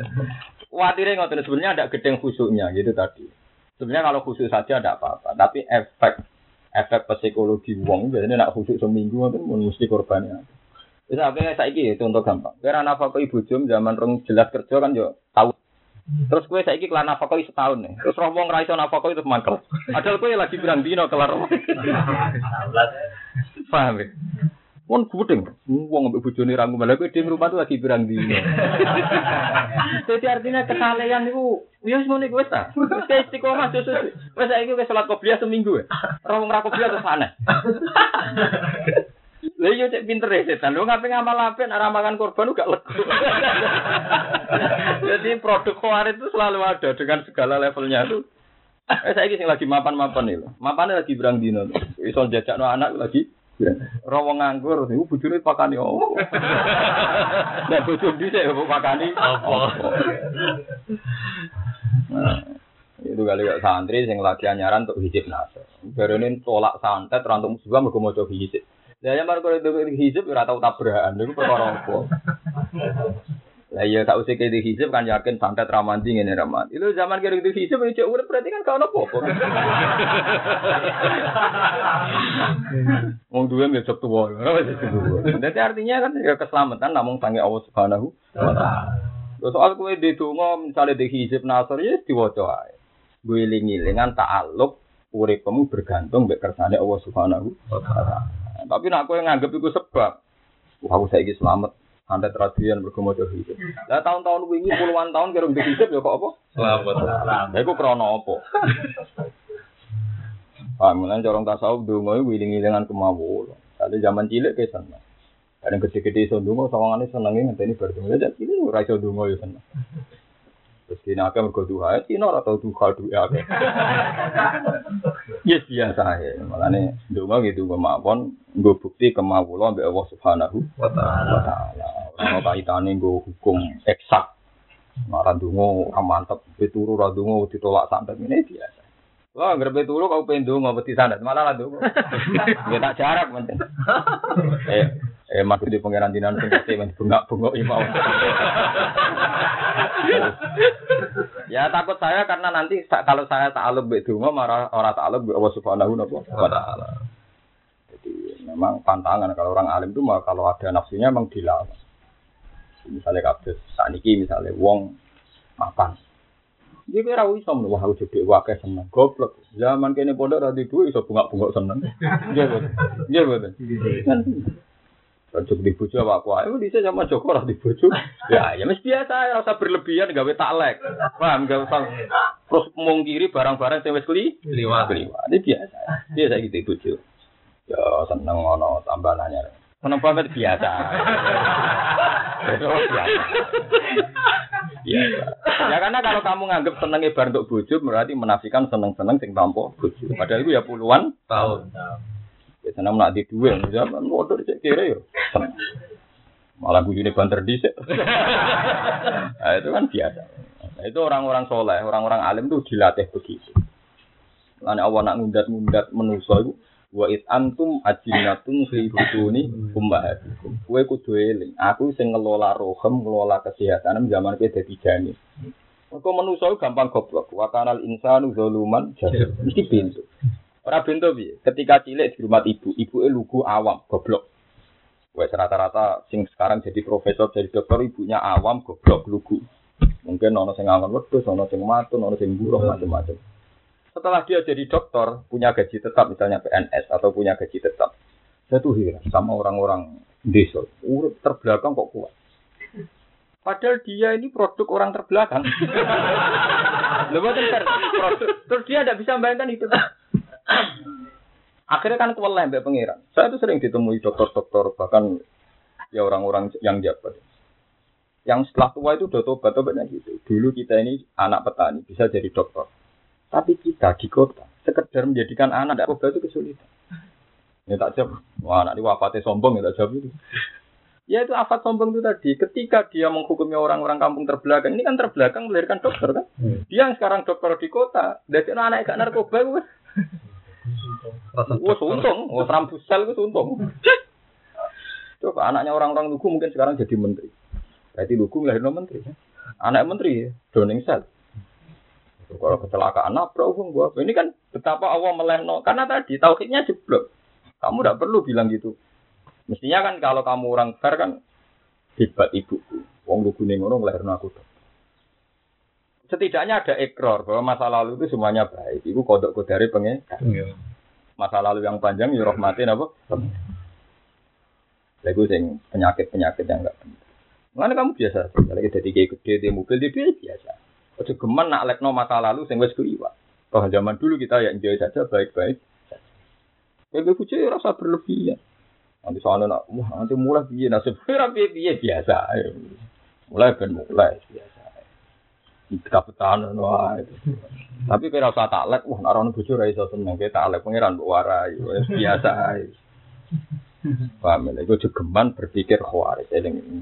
[SPEAKER 1] Kuatire ngoten sebenarnya ada gedeng khusuknya gitu tadi. Sebenarnya kalau khusuk saja tidak apa-apa, tapi efek efek psikologi wong biasanya nak khusuk seminggu itu mesti korbannya. Bisa apa saya ini contoh gampang. Apa kok ibu jom zaman rong jelas kerja kan yo tahu Terus gue saya kelar nafkah setahun nih. Terus roh wong nafkah itu mangkel. Padahal gue lagi bilang dino kelar. Paham ya? Wong gudeng, wong mbek bojone ra ngomel kowe dhewe rumah tuh lagi pirang dino. Jadi artinya kesalehan niku ya wis ngono iku wis ta. Wis istiqomah susu. Wis saiki wis salat qobliyah seminggu ya. Wong ra qobliyah terus aneh. Lah iya cek pinter ya setan. Lu ngapain ngamal apa? Arah makan korban gak lega. Jadi produk khawarij itu selalu ada dengan segala levelnya tuh. Eh saya sing lagi mapan-mapan nih. Mapannya lagi berang dino. Iso jajak no anak lagi. Rawa nganggur, ibu bujurnya pakani oh. Nah bujur di saya bu pakani.
[SPEAKER 2] Apa?
[SPEAKER 1] Itu kali gak santri sing lagi anyaran untuk hijab nasr. Baru ini tolak santet, rantung musibah mereka mau coba hijab. Ya baru kalau itu hijab, ya tahu tabrakan, itu perkara apa. Lah iya tak usah kayak hijab kan yakin santet ramanti ngene ramanti. Itu zaman kira itu hijab itu urip berarti kan nopo apa. Wong duwe besok tuwa. Jadi artinya kan ya keselamatan namun sange Allah Subhanahu wa taala. Soal kowe di donga misale di hijab nasr ya diwaca ae. Gue lingi-lingan ta'aluk uripmu bergantung mbek kersane Allah Subhanahu wa taala. Tapi nek kowe nganggep iku sebab Wah, aku saiki selamat santet tradian bergemo hijab. Lah tahun-tahun wingi puluhan tahun kira ndek hijab ya kok apa?
[SPEAKER 2] Selamat.
[SPEAKER 1] Lah iku krana apa? Paham lan corong tasawuf donga wiling-wilingan kemawon. Tadi zaman cilik ke seneng. Kadang gede-gede iso donga sawangane senenge ngenteni bar donga. Jadi ini ora iso donga ya seneng. Terus kini akeh mergo duha, kini ora tau duha duwe akeh. Yes biasa ya. Makane donga gitu kemawon nggo bukti kemawula mbek Allah Subhanahu
[SPEAKER 2] Wa ta'ala.
[SPEAKER 1] Ora kaitane nggo hukum eksak. Ora ndonga ora mantep, pituru ora ndonga ditolak santet ini biasa. Wah, anggere pituru kau pengen ndonga wedi santet, malah lah ndonga. Ya tak jarak penting. Eh, eh maksud di pangeran dinan sing kate men bengak-bengok imau. ya takut saya karena nanti kalau saya ta'aluk mbek donga marah ora ta'aluk mbek Allah Subhanahu wa taala. Jadi memang pantangan kalau orang alim itu mah kalau ada nafsunya memang dilawan. Misalnya kados saniki misalnya wong mapan. Dia kira iso men wah aku jadi wae seneng goblok. Zaman kene pondok ra duwe iso bungak-bungak seneng. Iya betul. Iya betul. Kan Cocok di bojo apa aku ayo bisa sama Joko lah di bojo. Ya ya mesti biasa ya usah berlebihan gawe taklek. Paham gak usah terus mungkiri barang-barang sing wis keli
[SPEAKER 2] Liwat.
[SPEAKER 1] Keliwat. Ini biasa. Biasa gitu bojo. Ya seneng ngono tambah Seneng banget biasa. Biasa. Biasa. Ya karena kalau kamu nganggap seneng ibar untuk bojo berarti menafikan seneng-seneng sing tanpa bojo. Padahal itu ya puluhan
[SPEAKER 2] Tahun.
[SPEAKER 1] ya seneng nak di dua zaman bodoh cek kira yo. Seneng. Malah bujune banter dhisik. nah, itu kan biasa. Nah, itu orang-orang soleh, orang-orang alim tuh dilatih begitu. Lain Allah nak ngundat-ngundat menuso itu wa it antum ajinatun fi butuni ummahatikum. Kowe kudu eling, aku sing ngelola rohem, ngelola kesehatan zaman kowe dadi janin. Kok iku gampang goblok. Wa kanal insanu zaluman jahil. Mesti pintu. Ora pintu piye? Ketika cilik di rumah ibu, ibu lugu awam, goblok. Wes rata-rata sing sekarang jadi profesor, jadi dokter ibunya awam, goblok, lugu. Mungkin ono sing ngangon wedhus, ono sing matun, ono sing buruh macam-macam. Setelah dia jadi dokter, punya gaji tetap misalnya PNS atau punya gaji tetap. Saya tuh heran sama orang-orang desa. Urut terbelakang kok kuat. Padahal dia ini produk orang terbelakang. Ter. produk. Terus dia tidak bisa membayangkan itu. Akhirnya kan kewalahan mbak pangeran. Saya tuh sering ditemui dokter-dokter bahkan ya orang-orang yang jabat. Yang setelah tua itu udah tobat tobatnya gitu. Dulu kita ini anak petani bisa jadi dokter. Tapi kita di kota sekedar menjadikan anak tidak tobat itu kesulitan. Ya tak jawab. Wah anak ini wafatnya sombong ya tak jawab itu. Ya itu afat sombong itu tadi. Ketika dia menghukumi orang-orang kampung terbelakang, ini kan terbelakang melahirkan dokter kan. Dia yang sekarang dokter di kota, dari anak gak narkoba, gue. Wah untung, wah rambusel itu untung. Coba anaknya orang-orang lugu mungkin sekarang jadi menteri. Berarti lugu ngelahirin menteri. Anak menteri, Downing Cell. Kalau kecelakaan nabrak uang gua. Ini kan betapa Allah melehno. Karena tadi tauhidnya jeblok. Kamu tidak perlu bilang gitu. Mestinya kan kalau kamu orang fair kan hebat ibuku. Wong lugu ning ngono ngelahirin aku. Setidaknya ada ekor bahwa masa lalu itu semuanya baik. Ibu kodok kodari pengen
[SPEAKER 2] Iya.
[SPEAKER 1] masa lalu yang panjang ya rahmatin apa? Lagu sing penyakit-penyakit yang enggak penting. Mana kamu biasa, kalau kita tiga gede di mobil di biasa. Ojo geman nak lekno masa lalu sing wis kuliwat. Toh zaman dulu kita ya enjoy saja baik-baik. Kayak gue ya rasa berlebihan. Nanti soalnya nak, wah nanti mulai biaya nasib, rapi biaya biasa. Mulai ben mulai biasa. Kita petahan wah. Tapi kira usah taklek, wah narono bojo ra iso seneng, kita taklek pangeran mbok warai, biasa. Paham ya? Itu jogeman berpikir khawarij.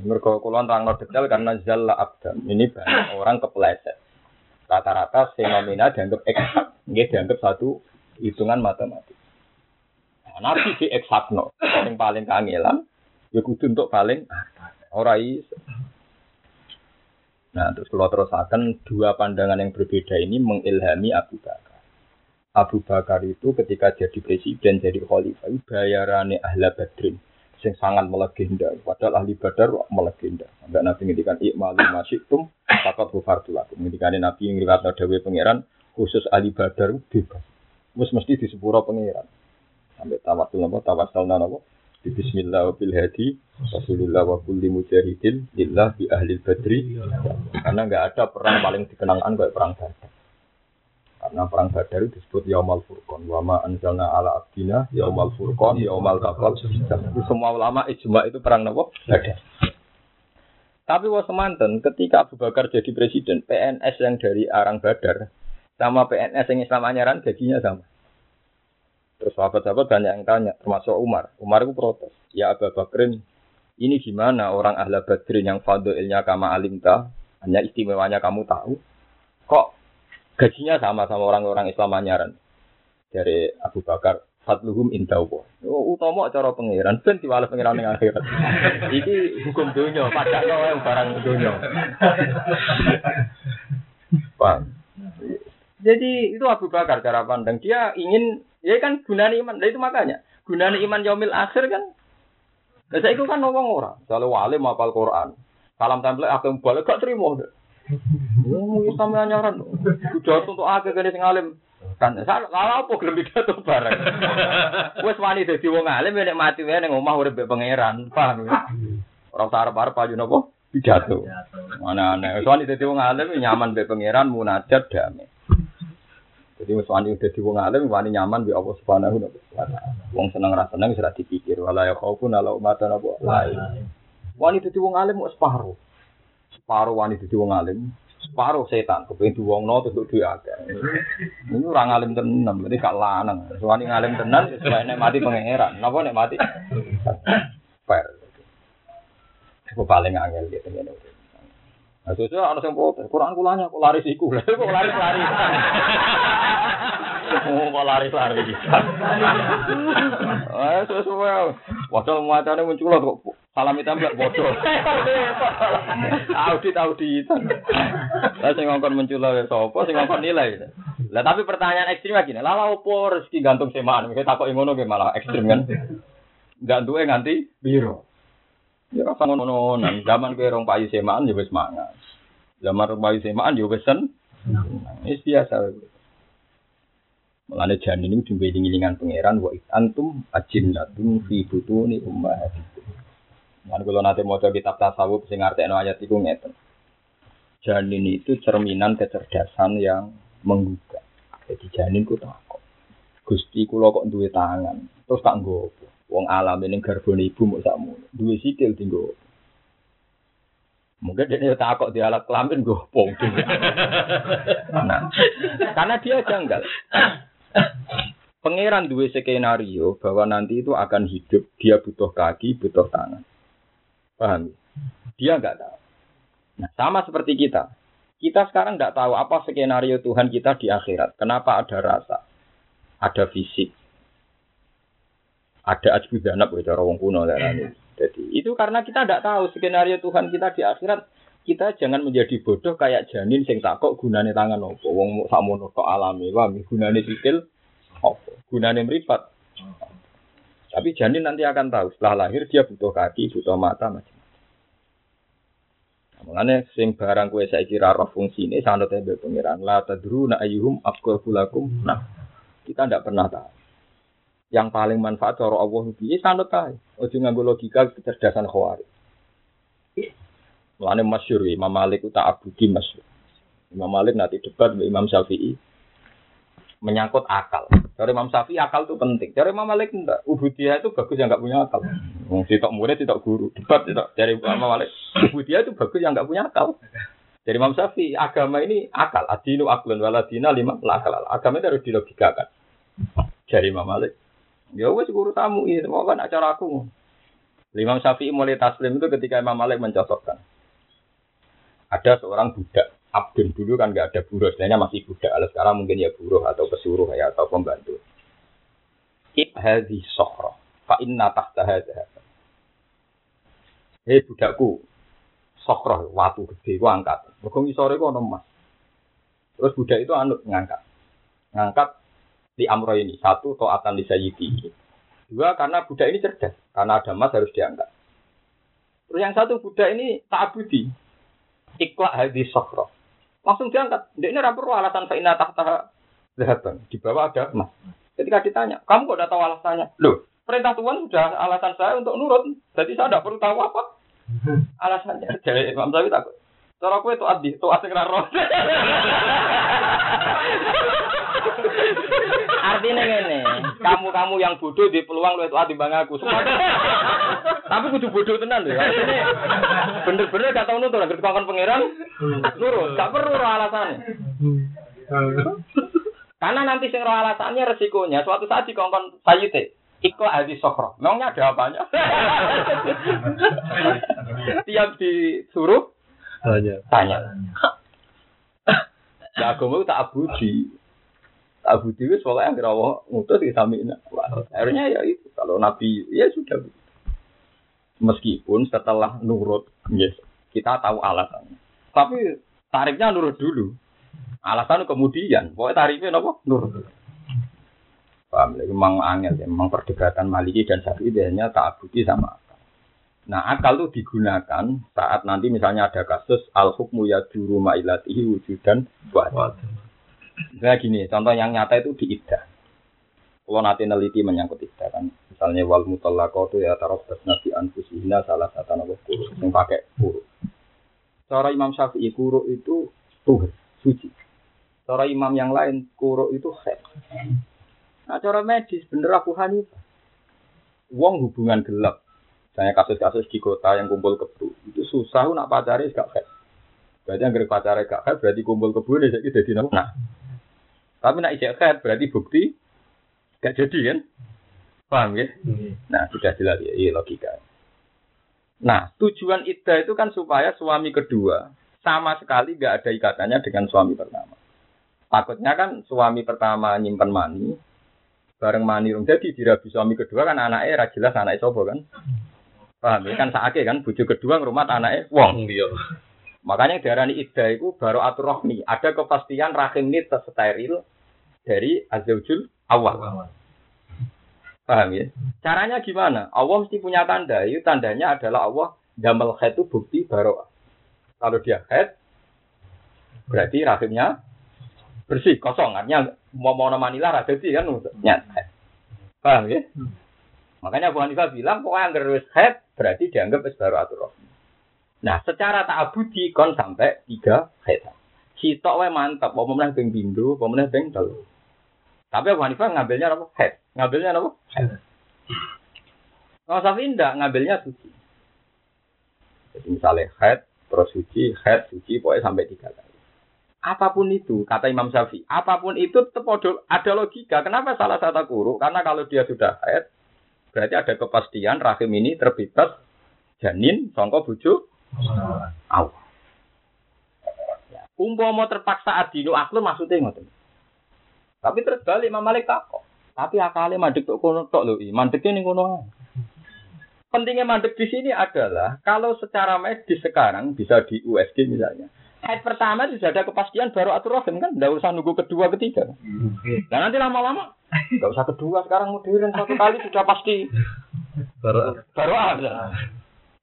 [SPEAKER 1] Mereka kulon terang detail karena zalla abdan. Ini banyak orang kepleset. Rata-rata fenomena dianggap eksak. Ini dianggap satu hitungan matematik. Nah, nabi di no. Yang paling kangelan. Ya kudu untuk paling ora iso. Nah, terus kalau terus akan dua pandangan yang berbeda ini mengilhami Abu Bakar. Abu Bakar itu ketika jadi presiden, jadi khalifah, bayarane ahla badrin yang sangat melegenda. Padahal ahli badar melegenda. Sampai Nabi ngendikan ikmalu masyitum takut bufartu lakum. Ngendikan Nabi yang riwayat dawe pangeran khusus ahli badar bebas. Mus mesti di sepuro pangeran. Sampai tawasul napa tawasul napa di bismillah bil hadi Rasulullah wa kulli mujahidin lillah bi ahli badri. Karena enggak ada perang paling dikenangkan kayak perang badar. Karena perang Badar disebut Yaumal Furqan. Wa ma anzalna ala abdina Yaumal Furqan, Yaumal Taqal. Semua ulama ijma itu perang nopo Badar. Tapi was semanten ketika Abu Bakar jadi presiden, PNS yang dari Arang Badar sama PNS yang Islam Anyaran gajinya sama. Terus sahabat-sahabat banyak yang tanya, termasuk Umar. Umar itu protes. Ya Abu Bakrin, ini gimana orang ahla badrin yang faduilnya kama alimta, hanya istimewanya kamu tahu. Kok gajinya sama sama orang-orang Islam anyaran dari Abu Bakar Fatluhum indawa. Oh, utama cara pangeran ben diwales pangeran ning akhirat. Iki hukum dunia, padha yang barang dunia. Paham? Jadi itu Abu Bakar cara pandang. Dia ingin, ya kan gunanya iman. Nah, itu makanya gunanya iman yaumil akhir kan. Nah, saya itu kan ngomong orang. Kalau wali mapal Quran. Salam tempel aku balik gak terima. Oh, sampe nyaran. Kudu untuk akeh kene sing alim. Kan salah apa gelem pidato bareng. Wis wani dadi wong alim nek mati wae ning omah urip pangeran, paham ya? Ora usah arep-arep ayo napa pidato. Mana aneh. Wis wani dadi wong alim nyaman mbek pangeran munajat damai. Jadi wis wani dadi wong alim wani nyaman mbek Allah Subhanahu wa taala. Wong seneng ra seneng wis dipikir wala ya khaufun ala mata napa lain. Wani dadi wong alim wis separo. Separo wani dadi wong alim, separuh setan kepengen diwongno untuk duwe akeh. Ini orang alim tenan, berarti gak lanang. Soalnya ngalim tenan sesuai nek mati pangeran. Napa nek mati? Fair. Aku paling angel gitu ngene. Nah, sesuai ana sing protes, Quran kulanya kok laris iku. Lha kok laris-lari. Oh, kok laris-lari. Eh, sesuai. Padahal macane muncul kok salam itu mbak bodoh. Audit auditan. Lah sing ngongkon muncul ya sapa sing ngongkon nilai. Lah tapi pertanyaan ekstrim lagi. Lah opo rezeki gantung semaan. Kita takut ngono ge malah ekstrim kan. Gantunge nganti biru. Ya rasa ngono nang zaman kowe rong payu semaan ya wis mangan. Zaman rong payu semaan ya wis sen. Wis biasa. Mulane janin ini juga ngilingan pangeran wa antum ajinnatun fi butuni ummahatikum. Lan kula nate maca kitab tasawuf sing artekno ayat iku ngeten. Janin itu cerminan kecerdasan yang menggugah. Jadi janin ku. Gusti kula kok duwe tangan, terus tak nggo Wong alam ini garbone ibu mau sakmu. Dua sikil tinggal. Mungkin dia takut di alat kelamin gue pong. nah, karena dia janggal. Pangeran dua skenario bahwa nanti itu akan hidup. Dia butuh kaki, butuh tangan. Paham? Dia nggak tahu. Nah, sama seperti kita. Kita sekarang nggak tahu apa skenario Tuhan kita di akhirat. Kenapa ada rasa, ada fisik, ada ajbu danab ya cara wong kuno Jadi itu karena kita tidak tahu skenario Tuhan kita di akhirat kita jangan menjadi bodoh kayak janin sing takok gunane tangan opo. Wong sakmono kok alami wah gunane sikil opo? Gunane mripat. Tapi janin nanti akan tahu setelah lahir dia butuh kaki butuh mata macam Mengenai sing barang kue saya kira roh fungsi ini sangat tebe pengiran la tadru na ayuhum afkur lakum. Nah kita tidak pernah tahu yang paling manfaat cara Allah piye sanut kae. Ojo nganggo logika kecerdasan khawarij. Mulane masyhur Imam Malik ku tak abudi masyhur. Imam Malik nanti debat dengan Imam Syafi'i menyangkut akal. Dari Imam Syafi'i akal itu penting. Dari Imam Malik enggak. Ubudiyah itu bagus yang enggak punya akal. Sitok murid, sitok guru. Debat sitok. Dari Imam Malik. Ubudiyah itu bagus yang enggak punya akal. Dari Imam Syafi'i, agama ini akal. Adinu aklun waladina lima akal. Agama itu harus dilogikakan. Dari Imam Malik. Ya wes guru tamu ini, mau kan acara aku. Imam Syafi'i mulai taslim itu ketika Imam Malik mencocokkan. Ada seorang budak, abdun dulu kan nggak ada buruh, sebenarnya masih budak. Kalau sekarang mungkin ya buruh atau pesuruh ya atau pembantu. Ibhadi sohro, fa inna tahta. Hei budakku, sohro, watu gede, gua angkat. Mereka ngisore gua emas. Terus budak itu anut ngangkat. Ngangkat di amro ini. Satu, to'atan di sayyidi. Dua, karena budak ini cerdas. Karena ada emas harus diangkat. Terus yang satu, budak ini tak abudi ikhlas hadis sokro. Langsung diangkat. Dia ini rapor alasan fa'ina tahta zahaban. Di bawah ada emas. Ketika ditanya, kamu kok udah tahu alasannya? Loh, perintah Tuhan sudah alasan saya untuk nurut. Jadi saya tidak perlu tahu apa alasannya. Jadi Imam Syafi'i takut. Cara aku itu adi, itu asing raro. Artinya ini, kamu-kamu yang bodoh di peluang lu itu adi bang aku. Tapi kudu bodoh tenan loh. Artinya bener-bener gak tau nutur, ngerti kongkon pangeran, nurut, gak perlu roh alasannya. Karena nanti sing roh alasannya resikonya suatu saat di kongkon sayite. Iko adi sokro. Memangnya ada apanya? Tiap disuruh
[SPEAKER 2] Tanya.
[SPEAKER 1] tanya. Ya agama tak abudi. Abudi itu soalnya yang Allah ngutus di samina. Akhirnya ya itu. Kalau Nabi ya sudah. Meskipun setelah nurut, yes, kita tahu alasannya. Tapi tarifnya nurut dulu. Alasan kemudian. Pokoknya tarifnya apa? Nurut. Paham? Jadi memang angel ya. Memang perdebatan Maliki dan Syafi'i biasanya tak abudi sama. Nah akal itu digunakan saat nanti misalnya ada kasus al hukmu ya juru mailatihi wujudan buat. Misalnya gini, contoh yang nyata itu di iddah. Kalau nanti neliti menyangkut iddah kan, misalnya wal mutallaqo itu ya taruh nabi anfusihina salah satu nama kuru, yang pakai kuru. Cara Imam Syafi'i kuru itu tuh suci. Cara imam yang lain kuru itu khed. Nah cara medis bener aku Hanifah. Wong hubungan gelap. Misalnya kasus-kasus di kota yang kumpul kebu itu susah nak pacari gak khed. Berarti yang pacari gak khed berarti kumpul kebu ini jadi jadi nah. Tapi nak ijek berarti bukti gak jadi kan? Paham ya? Nah sudah jelas ya, iya logika. Nah tujuan iddah itu kan supaya suami kedua sama sekali gak ada ikatannya dengan suami pertama. Takutnya kan suami pertama nyimpen mani, bareng mani rung jadi dirabi suami kedua kan anaknya ra jelas anaknya sobo kan. Paham ya kan saake kan bojo kedua ngrumat anaknya wong.
[SPEAKER 2] Iya.
[SPEAKER 1] Makanya diarani iddah itu baru atur rohmi. Ada kepastian rahim ini tersteril dari azzaujul awal. Paham ya? Caranya gimana? Allah mesti punya tanda. Itu tandanya adalah Allah damel head itu bukti baru. Kalau dia head, berarti rahimnya bersih, kosong. Artinya mau mau manila rada sih kan nyat head. Paham ya? Makanya Abu Hanifah bilang, pokoknya yang gerus head berarti dianggap es baru atur. Nah, secara tak abudi kon sampai tiga head. Sitok wae mantap, beng bindu, mau meneh beng telu. Tapi Abu Hanifah ngambilnya apa? Head. Ngambilnya apa? Head. Kalau Syafi'i enggak, ngambilnya suci. Jadi misalnya head, terus suci, head, suci, pokoknya sampai tiga kali. Apa pun itu, kata Imam Syafi'i, apa pun itu tetap ada logika. Kenapa salah satu guru? Karena kalau dia sudah head, berarti ada kepastian rahim ini terbebas janin, songko bujuk, Allah. Ya. Umpama terpaksa adino aklu maksudnya ngoten. Tapi terus balik Imam Malik takok. Tapi akalnya mandek tok kono tok lho, mandeknya ning kono. Pentingnya mandek di sini adalah kalau secara medis sekarang bisa di USG misalnya. Head pertama sudah ada kepastian baru atur kan, tidak usah nunggu kedua ketiga. Dan nanti lama-lama nggak usah kedua sekarang modern satu kali sudah pasti
[SPEAKER 2] Baru
[SPEAKER 1] baru ada.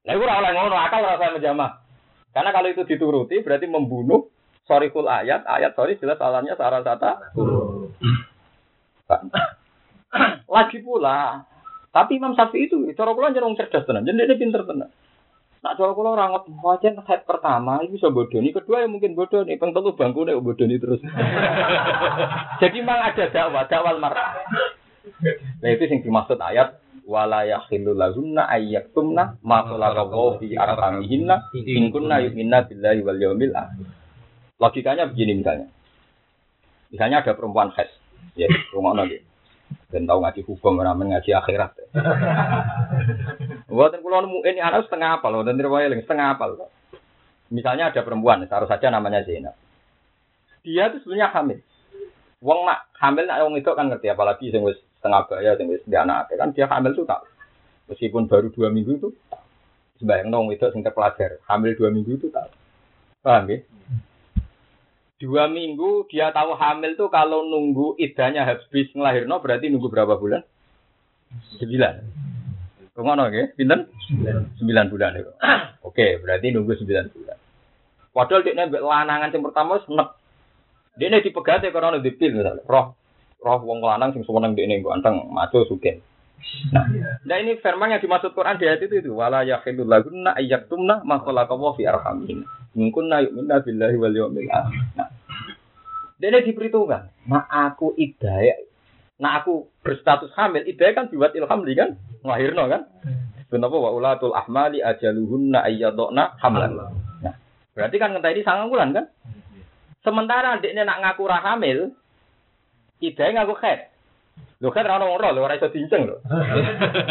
[SPEAKER 1] Nah itu oleh ngono akal rasa menjamah. Karena kalau itu dituruti berarti membunuh sorry full ayat, ayat sorry jelas alamnya sarah sata. Lagi pula, tapi Imam Syafi'i itu cara kula jeneng cerdas tenan, jadi dia pinter tenan. Nak cara kula ora ngot wajan head pertama itu bisa bodoni, kedua ya mungkin bodoni, peng telu bangkune bodoni terus. Jadi memang ada dakwah, dakwah marah. Nah itu yang dimaksud ayat wala yakhillu lahunna ayyaktumna ma khalaqallahu fi arhamihinna in kunna yu'minna billahi wal yawmil akhir. Logikanya begini misalnya. Misalnya ada perempuan haid, ya rumah nanti. Dan tahu ngaji hukum, ramen ngaji akhirat. Buatan kulo nemu ini anak setengah apa loh, dan terwaya setengah apa loh. Misalnya ada perempuan, taruh saja namanya Zainab. Dia itu sebenarnya hamil. Wong nak hamil nak wong itu kan ngerti apalagi sing wis setengah bayar sing wis anak kan dia hamil tuh tak meskipun baru dua minggu itu sebayang nong itu sing terpelajar hamil dua minggu itu tak paham ya dua minggu dia tahu hamil tuh kalau nunggu idahnya habis ngelahirno berarti nunggu berapa bulan sembilan Ke mana ya? Pinten? Sembilan bulan itu. Oke, berarti nunggu sembilan bulan. Padahal dia lanangan yang pertama senek dia ini dipegati karena ada dipil misalnya. Roh, roh wong lanang sing seneng dia ini ganteng, maco sugen. Nah, nah ini firman yang dimaksud Quran di ayat itu itu wala yakhidul lagunna ayyaktumna ma khalaqallahu fi arhamin. Mungkin na yu'minna billahi wal yawmil akhir. Nah, ini diperhitungkan. Nah aku idaya, nah aku berstatus hamil, idaya kan dibuat ilham kan, ngelahirno kan. Kenapa wa ulatul ahmali ajaluhunna ayyadokna hamlan. Nah, berarti kan ngenteni sangang bulan kan? Sementara adiknya nak ngaku hamil, ide ngaku head. Lho kan ora ono lho ora iso dinceng lho.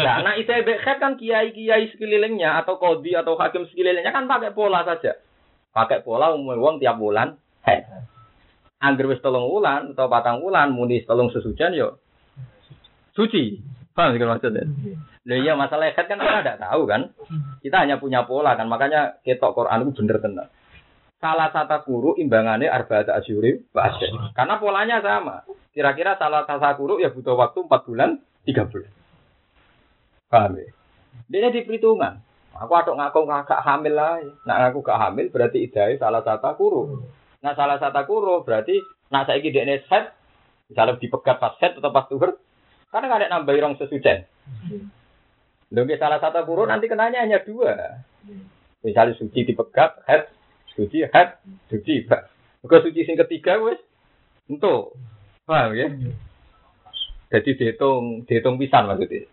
[SPEAKER 1] Nah, nak ide mbek head kan kiai-kiai sekelilingnya atau kodi atau hakim sekelilingnya kan pakai pola saja. Pakai pola umum wong tiap bulan head. Angger wis telung wulan atau patang wulan muni telung sesucian yo suci. Paham sih maksudnya? Lah iya masalah head kan kita tidak tahu kan. Kita hanya punya pola kan makanya ketok Quran itu bener tenar salah satu guru imbangannya arba'at asyuri bahasa. Karena polanya sama. Kira-kira salah satu guru ya butuh waktu 4 bulan, 3 bulan. Paham ya? Dia di perhitungan. Aku aduk ngaku gak hamil lah. Nak ngaku gak hamil berarti idai salah satu guru. Nah salah satu guru berarti nak saya dia ini set, misalnya dipegat pas set atau pas tuhur, karena nggak ada nambah rong sesucen. Lalu salah satu guru nanti kenanya hanya dua. Misalnya suci dipegat, head, suci hat, suci bak. Maka suci sing ketiga wes untuk paham ya? Jadi dihitung dihitung pisan maksudnya.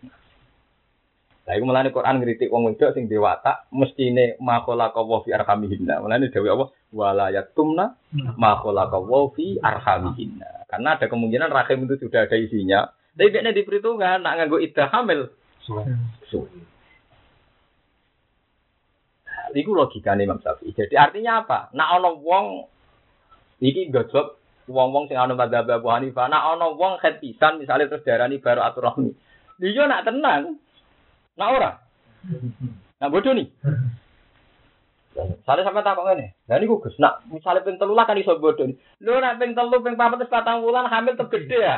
[SPEAKER 1] Lah iku mulane Quran ngritik wong wedok sing dewata mestine makola kawa fi arhamihinna. Mulane dewe apa wala yatumna makola kawa fi arhamihinna. Karena ada kemungkinan rahim itu sudah ada isinya. Tapi biasanya diperhitungkan nak nganggo iddah hamil. Suwe. Iku nih Imam Syafi'i. Jadi artinya apa? Nak ono wong iki gojlok wong-wong sing ana madzhab Abu Hanifah. Nak ono wong khet pisan misalnya terus darani baru aturahmi. Dia nak tenang. Nak ora. Nak bodoh nih. Sale sampe takok ngene. Lah niku Gus, nak misale ping telu lah kan iso bodoh. Lho nak ping telu ping papat wis patang wulan hamil tetep gede ya.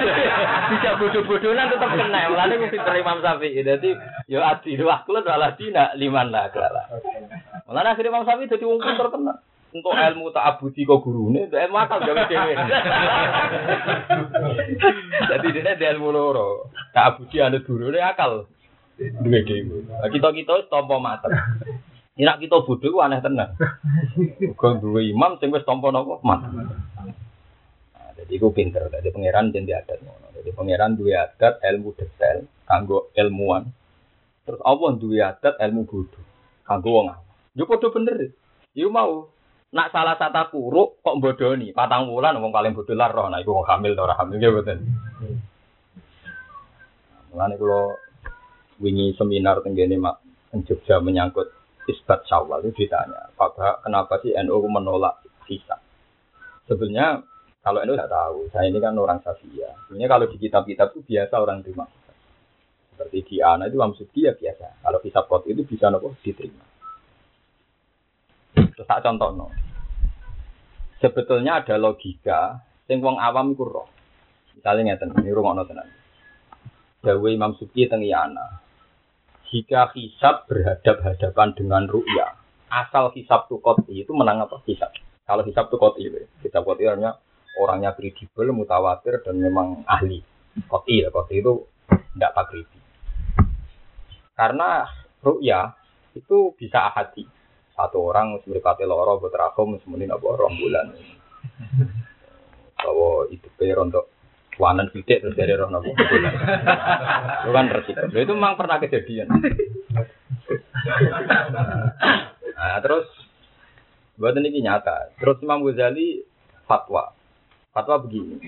[SPEAKER 1] Bisa bodoh-bodohan tetep kena. Mulane ku pinter Imam Syafi'i. Dadi yo adi wah kula ora dina liman lah kala. Mulane akhire Imam Syafi'i dadi wong pinter tenan. Untuk ilmu tak abudi kok gurune, untuk ilmu akal gawe dhewe. Jadi dia ada ilmu loro. Tak abudi anu gurune akal. Duwe dhewe. Kita-kita tompo mater. Nek kita bodoh ku aneh tenan. Kok duwe imam sing wis tampa napa? Man. Nah, jadi iku pinter, dadi pangeran jenenge adat. Jadi pangeran duwe adat ilmu detail kanggo ilmuwan. Terus Allah duwe adat ilmu bodoh kanggo wong. Yo padha bener. Yo mau nak salah satu kuruk kok bodoni patang wulan wong paling bodoh lah roh nah iku wong hamil ora hamil ya mboten. Mulane kula wingi seminar tenggene mak Jogja menyangkut isbat syawal itu ditanya, Pak kenapa sih NU menolak hisab? Sebenarnya kalau NU tidak tahu, saya ini kan orang Safia. Sebenarnya kalau di kitab-kitab itu biasa orang terima Seperti di Ana itu Amsudi ya biasa. Kalau hisab kot itu bisa nopo diterima. Terus tak contoh no. Sebetulnya ada logika sing wong awam iku roh. Misalnya ngeten, ini rumah tenan. Dawe Imam Suki teng Ana jika hisab berhadap-hadapan dengan ru'ya, asal hisab tu koti itu menang apa hisab. Kalau hisab tu koti itu, hisab koti artinya orangnya kredibel, mutawatir dan memang ahli. Koti ya, koti itu tidak takribi. Karena ru'ya itu bisa ahadi. Satu orang meripati loro, berterakom, semuanya apa orang bulan. Bahwa itu per untuk wanan sidik terus dari roh nopo. Itu kan resiko. Itu memang pernah kejadian. Nah, terus buat ini nyata. Terus Imam Ghazali fatwa. Fatwa begini.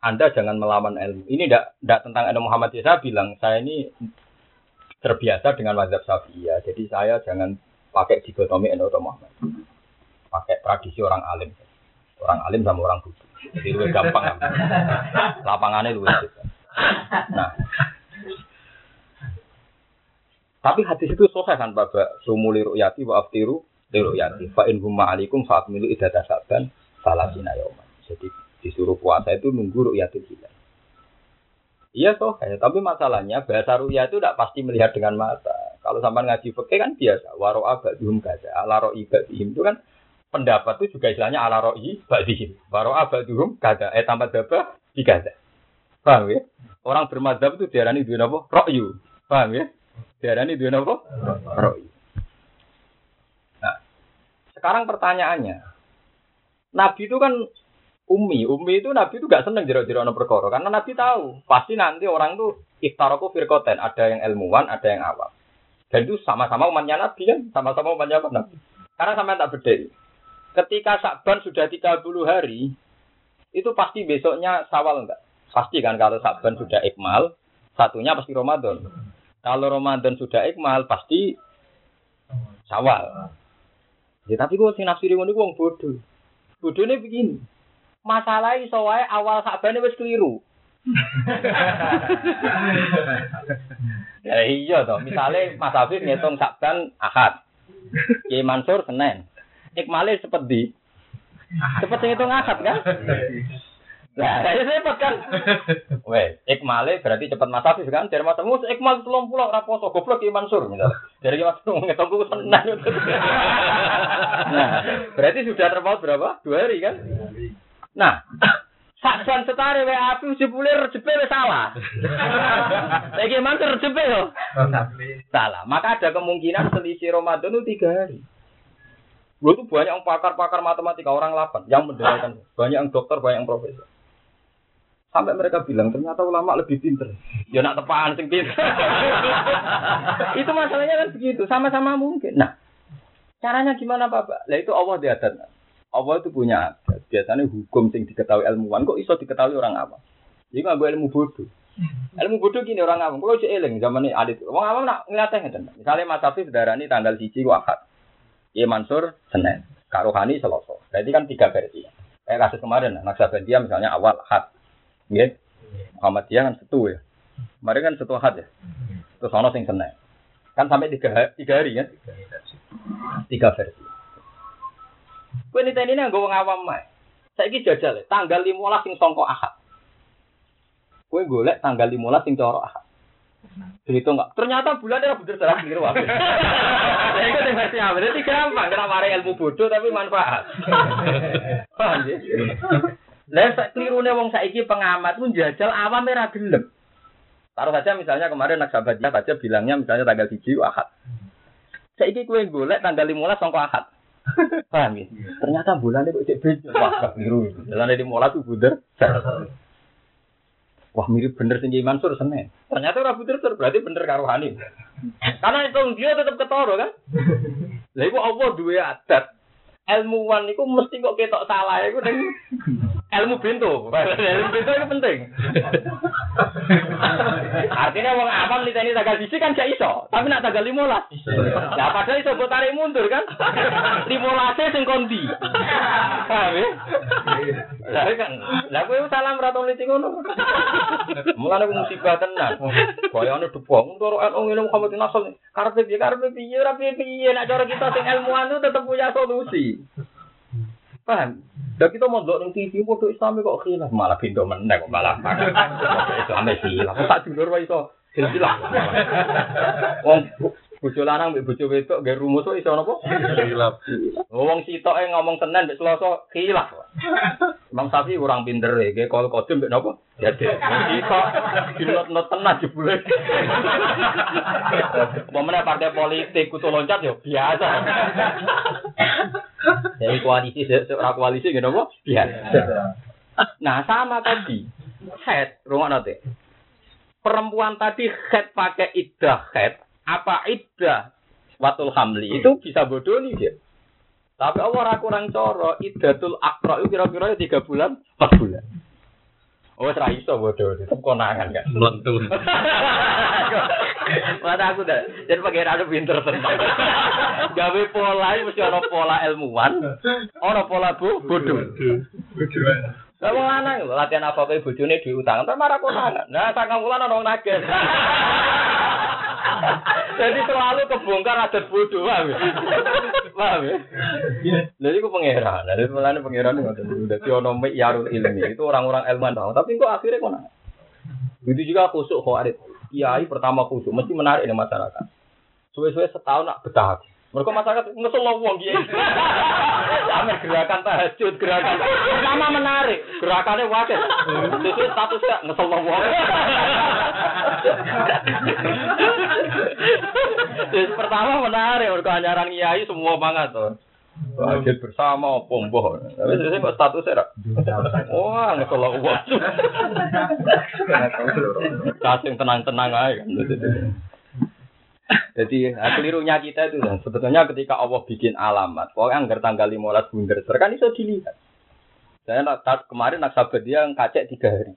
[SPEAKER 1] Anda jangan melawan ilmu. Ini tidak tentang ilmu Muhammad Saya bilang saya ini terbiasa dengan mazhab Syafi'iyah. Jadi saya jangan pakai dikotomi NU Muhammad. Pakai tradisi orang alim. Orang alim sama orang bodoh. Jadi lebih gampang. Lapangannya lebih cepat. Nah, tapi hadis itu sahih kan Bapak sumuli ru'yati wa aftiru li ru'yati fa in hum ma'alikum fa atmilu idata saban salasina. Jadi disuruh puasa itu nunggu ru'yatul hilal. Iya toh, tapi masalahnya bahasa ru'ya itu tidak pasti melihat dengan mata. Kalau sampai ngaji fikih kan biasa, waro abadihum gaza, ala ro'i badihim itu kan pendapat itu juga istilahnya ala ro'i badihim. Waro abadihum gaza, eh tambah daba gaza. Paham ya? Orang bermadhab itu diarani dua apa? Ro'yu. Paham ya? Diarani dua apa? Ro'yu. Nah, sekarang pertanyaannya, Nabi itu kan Umi, Umi itu Nabi itu gak seneng jerok-jerok no perkara karena Nabi tahu pasti nanti orang tuh iftaroku firkoten ada yang ilmuwan, ada yang awam. Dan itu sama-sama umatnya Nabi kan, sama-sama umatnya apa Nabi. Karena sama tak beda. Ketika Sakban sudah 30 hari, itu pasti besoknya Sawal enggak? Pasti kan kalau Sakban sudah ikmal, satunya pasti Ramadan. Kalau Ramadan sudah ikmal, pasti Sawal. Ya tapi gue sing nafsiri ngono wong bodoh. Bodohnya begini masalah iso wae awal sakbane wis keliru. ya iya toh, misalnya Mas Afif ngitung sakban Ahad. Ki Mansur Senin. Ikmale cepet di. Cepet ngitung Ahad kan? Lah, saya cepet kan. Weh, ikmale berarti cepet Afif kan? Dari Mas Mus ikmal 30 ora poso goblok Ki Mansur misalnya. Dari Mas ngitung ku Senin. Nah, berarti sudah terpaut berapa? Dua hari kan? Nah, saksan setare wae api jebule rejepe wis salah. Lagi mantur rejepe loh. Salah. Maka ada kemungkinan selisih Ramadan itu tiga hari. Gue tuh banyak yang pakar-pakar matematika orang lapan yang mendengarkan banyak yang dokter, banyak yang profesor. Sampai mereka bilang ternyata ulama lebih pinter. Ya nak tepaan sing pinter. itu masalahnya kan begitu, sama-sama mungkin. Nah, caranya gimana Bapak? Lah itu Allah diadat. Allah itu punya adat. Biasanya hukum sing diketahui ilmuwan kok iso diketahui orang awam. Jadi nggak ilmu bodoh. Ilmu bodoh gini orang awam. Kalau eling zaman ini alit. Orang awam nak ngeliatnya ngeten. Misalnya Mas Afif darah ini tanggal siji wakat. Ye Mansur Senin. Karohani Selasa. Berarti kan tiga versi. Kayak kasus kemarin, dia misalnya awal hat. Muhammad Muhammadiyah kan setu ya. Kemarin kan setu hat ya. Terus ono sing Senin. Kan sampai tiga, tiga hari kan? Tiga versi. Kowe niteni nang nggo wong awam mah. Saiki jajal ya, tanggal 15 sing sangka Ahad. Kowe golek tanggal 15 sing cara Ahad. Dihitung enggak? Ternyata bulannya ora bener salah keliru wae. Lah iku sing versi apa? Dadi gampang, kira mare ilmu bodoh tapi manfaat. Paham ya? Lah sak klirune wong saiki pengamat pun jajal awam ora gelem. Taruh saja misalnya kemarin Naksabadia baca bilangnya misalnya tanggal 1 Ahad. Saiki kowe golek tanggal 15 sangka Ahad. Paham ya? Ternyata bulannya kok cek beda. Wah. Jalan di mola tuh buder. Wah, mirip bener sing Mansur Senin. Ternyata ora buder berarti bener karo Hani. Karena itu dia tetap ketoro kan? Lah iku Allah duwe adat. Ilmuwan iku mesti kok ketok salah iku ning ilmu bento. ilmu bento itu penting. Artinya wong awam niteni tanggal sisi kan gak iso, tapi nak tanggal 15. Ya padahal iso mbok tarik mundur kan. 15 sing kondi. Paham ya? Lah kan, lah kowe salam ra tau niti ngono. Mulane ku musibah tenan. Bayane debong karo NU ngene Muhammad Nasr. Karepe piye karepe piye ora piye-piye nek cara kita sing ilmuwan itu tetep punya solusi. Paham? Dan kita mau ning TV foto Islam kok khilaf malah pintu meneng kok malah. Islam khilaf. Tak dulur wae iso silsilah. Wong Bojo lanang mbek bojo wedok nggih rumus kok iso napa?
[SPEAKER 2] Hilap.
[SPEAKER 1] Wong sitoke ngomong Senin mbek Selasa khilaf. Imam Syafi'i kurang pinter ya, nggih kol kodim mbek napa? Jadi, sitok dinot-not tenan jebule. Pemene partai politik kutu loncat ya biasa. Jadi koalisi seorang koalisi gitu apa? Biasa. Nah sama tadi head rumah nanti. Perempuan tadi head pakai iddah head apa iddah watul hamli itu bisa bodoh nih dia. Tapi Allah ora kurang coro iddatul akro itu kira-kira tiga bulan, empat bulan. Oh, serai iso bodoh itu konangan kan.
[SPEAKER 2] Melentur.
[SPEAKER 1] Mana aku dah, jadi pakai rada pinter tenan. Gawe pola ini mesti ada pola ilmuwan, ada pola bu bodoh. Lah wong lanang latihan apa kae bojone duwe utang, entar marah konangan. Nah, sakang wulan ana wong nagih. Jadi selalu kebongkar adat bodoh, paham ya? Paham ya? Jadi aku pangeran, jadi mulane pangeran ngoten. Dadi ono yarul ilmi, itu orang-orang ilmuwan tahu, tapi kok akhirnya kok Begitu juga khusuk khawarit. Kiai pertama khusuk mesti menarik di masyarakat. Suwe-suwe setahun nak betah. Mereka masyarakat ngesel wong kiai. Amer gerakan tahajud, gerakan pertama menarik. Gerakannya wakil. Sesuai statusnya ngesel wong. Jadi pertama menarik. Mereka anjaran kiai semua banget tuh. Tahajud bersama pomboh. Tapi sesuai kok statusnya rak. Wah, ngesel wong. Kasih tenang-tenang aja kan. Jadi nah, kelirunya kita itu kan sebetulnya ketika Allah bikin alamat, pokoknya anggar tanggal 15 bunder kan itu dilihat. Saya kemarin nak sahabat dia ngacek tiga hari.